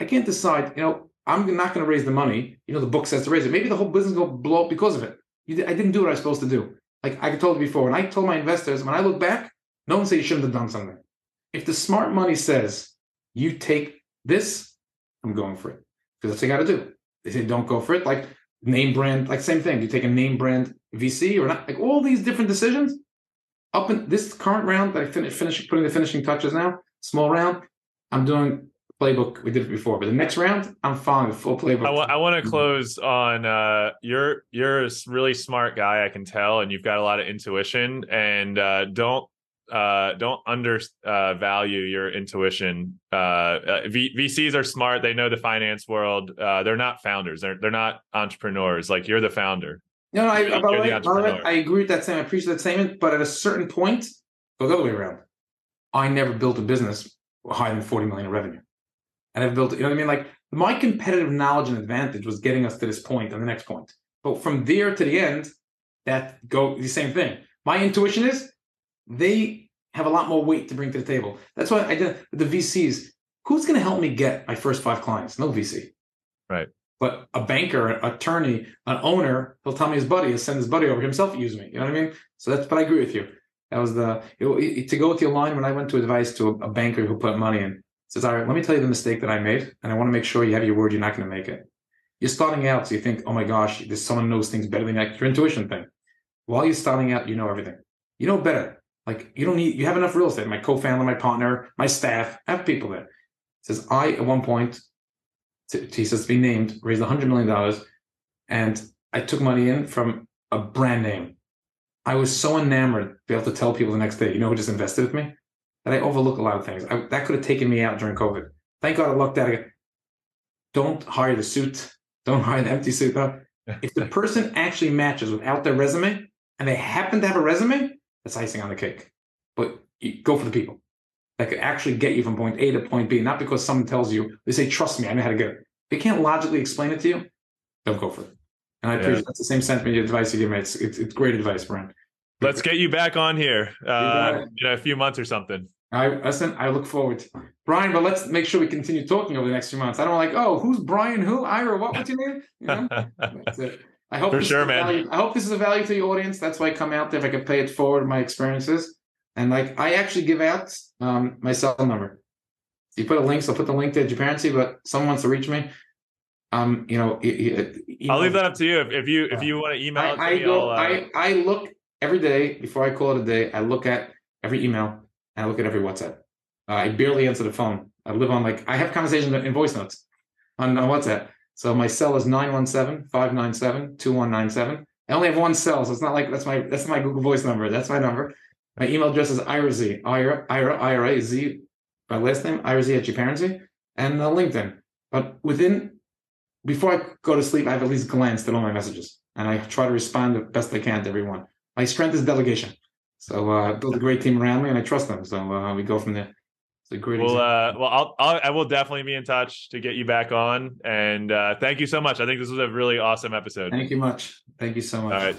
I can't decide. You know, I'm not going to raise the money. You know, the book says to raise it. Maybe the whole business will blow up because of it. I didn't do what I was supposed to do. Like I told you before, when I told my investors when I look back, no one said you shouldn't have done something. If the smart money says you take this, I'm going for it because that's what you got to do. They say don't go for it. Like name brand, like same thing. You take a name brand VC or not? Like all these different decisions. Up in this current round that I finish, finish putting the finishing touches now, small round. I'm doing playbook. We did it before, but the next round, I'm following the full playbook. I want I want Mm-hmm. to close on uh you're you're a really smart guy I can tell and you've got a lot of intuition and uh don't uh don't under uh value your intuition uh, uh v- VCs are smart they know the finance world uh they're not founders they're they're not entrepreneurs like you're the founder No, no, I, You're- by you're the way, the. I agree with that same. I appreciate that statement. But at a certain point, go the other way around. I never built a business higher than 40 million in revenue. And I've built, you know what I mean? Like my competitive knowledge and advantage was getting us to this point and the next point. But from there to the end, that go the same thing. My intuition is they have a lot more weight to bring to the table. That's why I did the VCs. Who's going to help me get my first five clients? No VC. Right. But a banker, an attorney, an owner, he'll tell me his buddy, he'll send his buddy over himself, use me. You know what I mean? So that's, but I agree with you. That was the, it- it- to go with your line when I went to advice to a, a banker who put money in, says, all right, let me tell you the mistake that I made. And I want to make sure you have your word, you're not going to make it. You're starting out, so you think, oh my gosh, this someone knows things better than. Like your intuition thing. While you're starting out, you know everything. You know better. Like you don't need, you have enough real estate. My co-founder, my partner, my staff, I have people there. Says I at one point, to, he says to be named, raised $100 million. And I took money in from a brand name. I was so enamored to be able to tell people the next day, you know who just invested with me? That I overlook a lot of things. I, that could have taken me out during COVID. Thank God I lucked out. again. Don't hire the suit. Don't hire the empty suit. If the person actually matches without their resume and they happen to have a resume, that's icing on the cake. But you go for the people that could actually get you from point A to point B, not because someone tells you, they say, trust me, I know how to get it. They can't logically explain it to you, don't go for it. And I Yeah. appreciate that's the same sentiment of advice you give me. It's, it's, it's great advice, Brian. Let's get you back on here uh, in a few months or something. I listen. I look forward, Brian. But let's make sure we continue talking over the next few months. I don't like, oh, who's Brian? Who Ira? What? What's your name? You know, that's it. I hope For sure, man. value- I hope this is a value to the audience. That's why I come out there if I could pay it forward my experiences. And like I actually give out um, my cell number. You put a link, so I'll put the link to GParency, but someone wants to reach me. Um, you know, y- y- I'll leave that up to you. If, if you if you want to email I, I me, go. I'll, uh, I I look every day before I call it a day. I look at every email and I look at every WhatsApp. Uh, I barely answer the phone. I live on like I have conversations in voice notes on, on WhatsApp. So my cell is 917-597-2197. I only have one cell, so it's not like that's my that's my Google Voice number. That's my number. My email address is Ira Z. Ira Ira Ira Z. My last name Ira Z at GParency and uh, LinkedIn. But within before I go to sleep, I have at least glanced at all my messages, and I try to respond the best I can to everyone. My strength is delegation. So uh, I built a great team around me, and I trust them. So uh, we go from there. It's a great. Well, uh, well, I'll, I'll I will definitely be in touch to get you back on, and uh, thank you so much. I think this was a really awesome episode. Thank you much. Thank you so much. All right,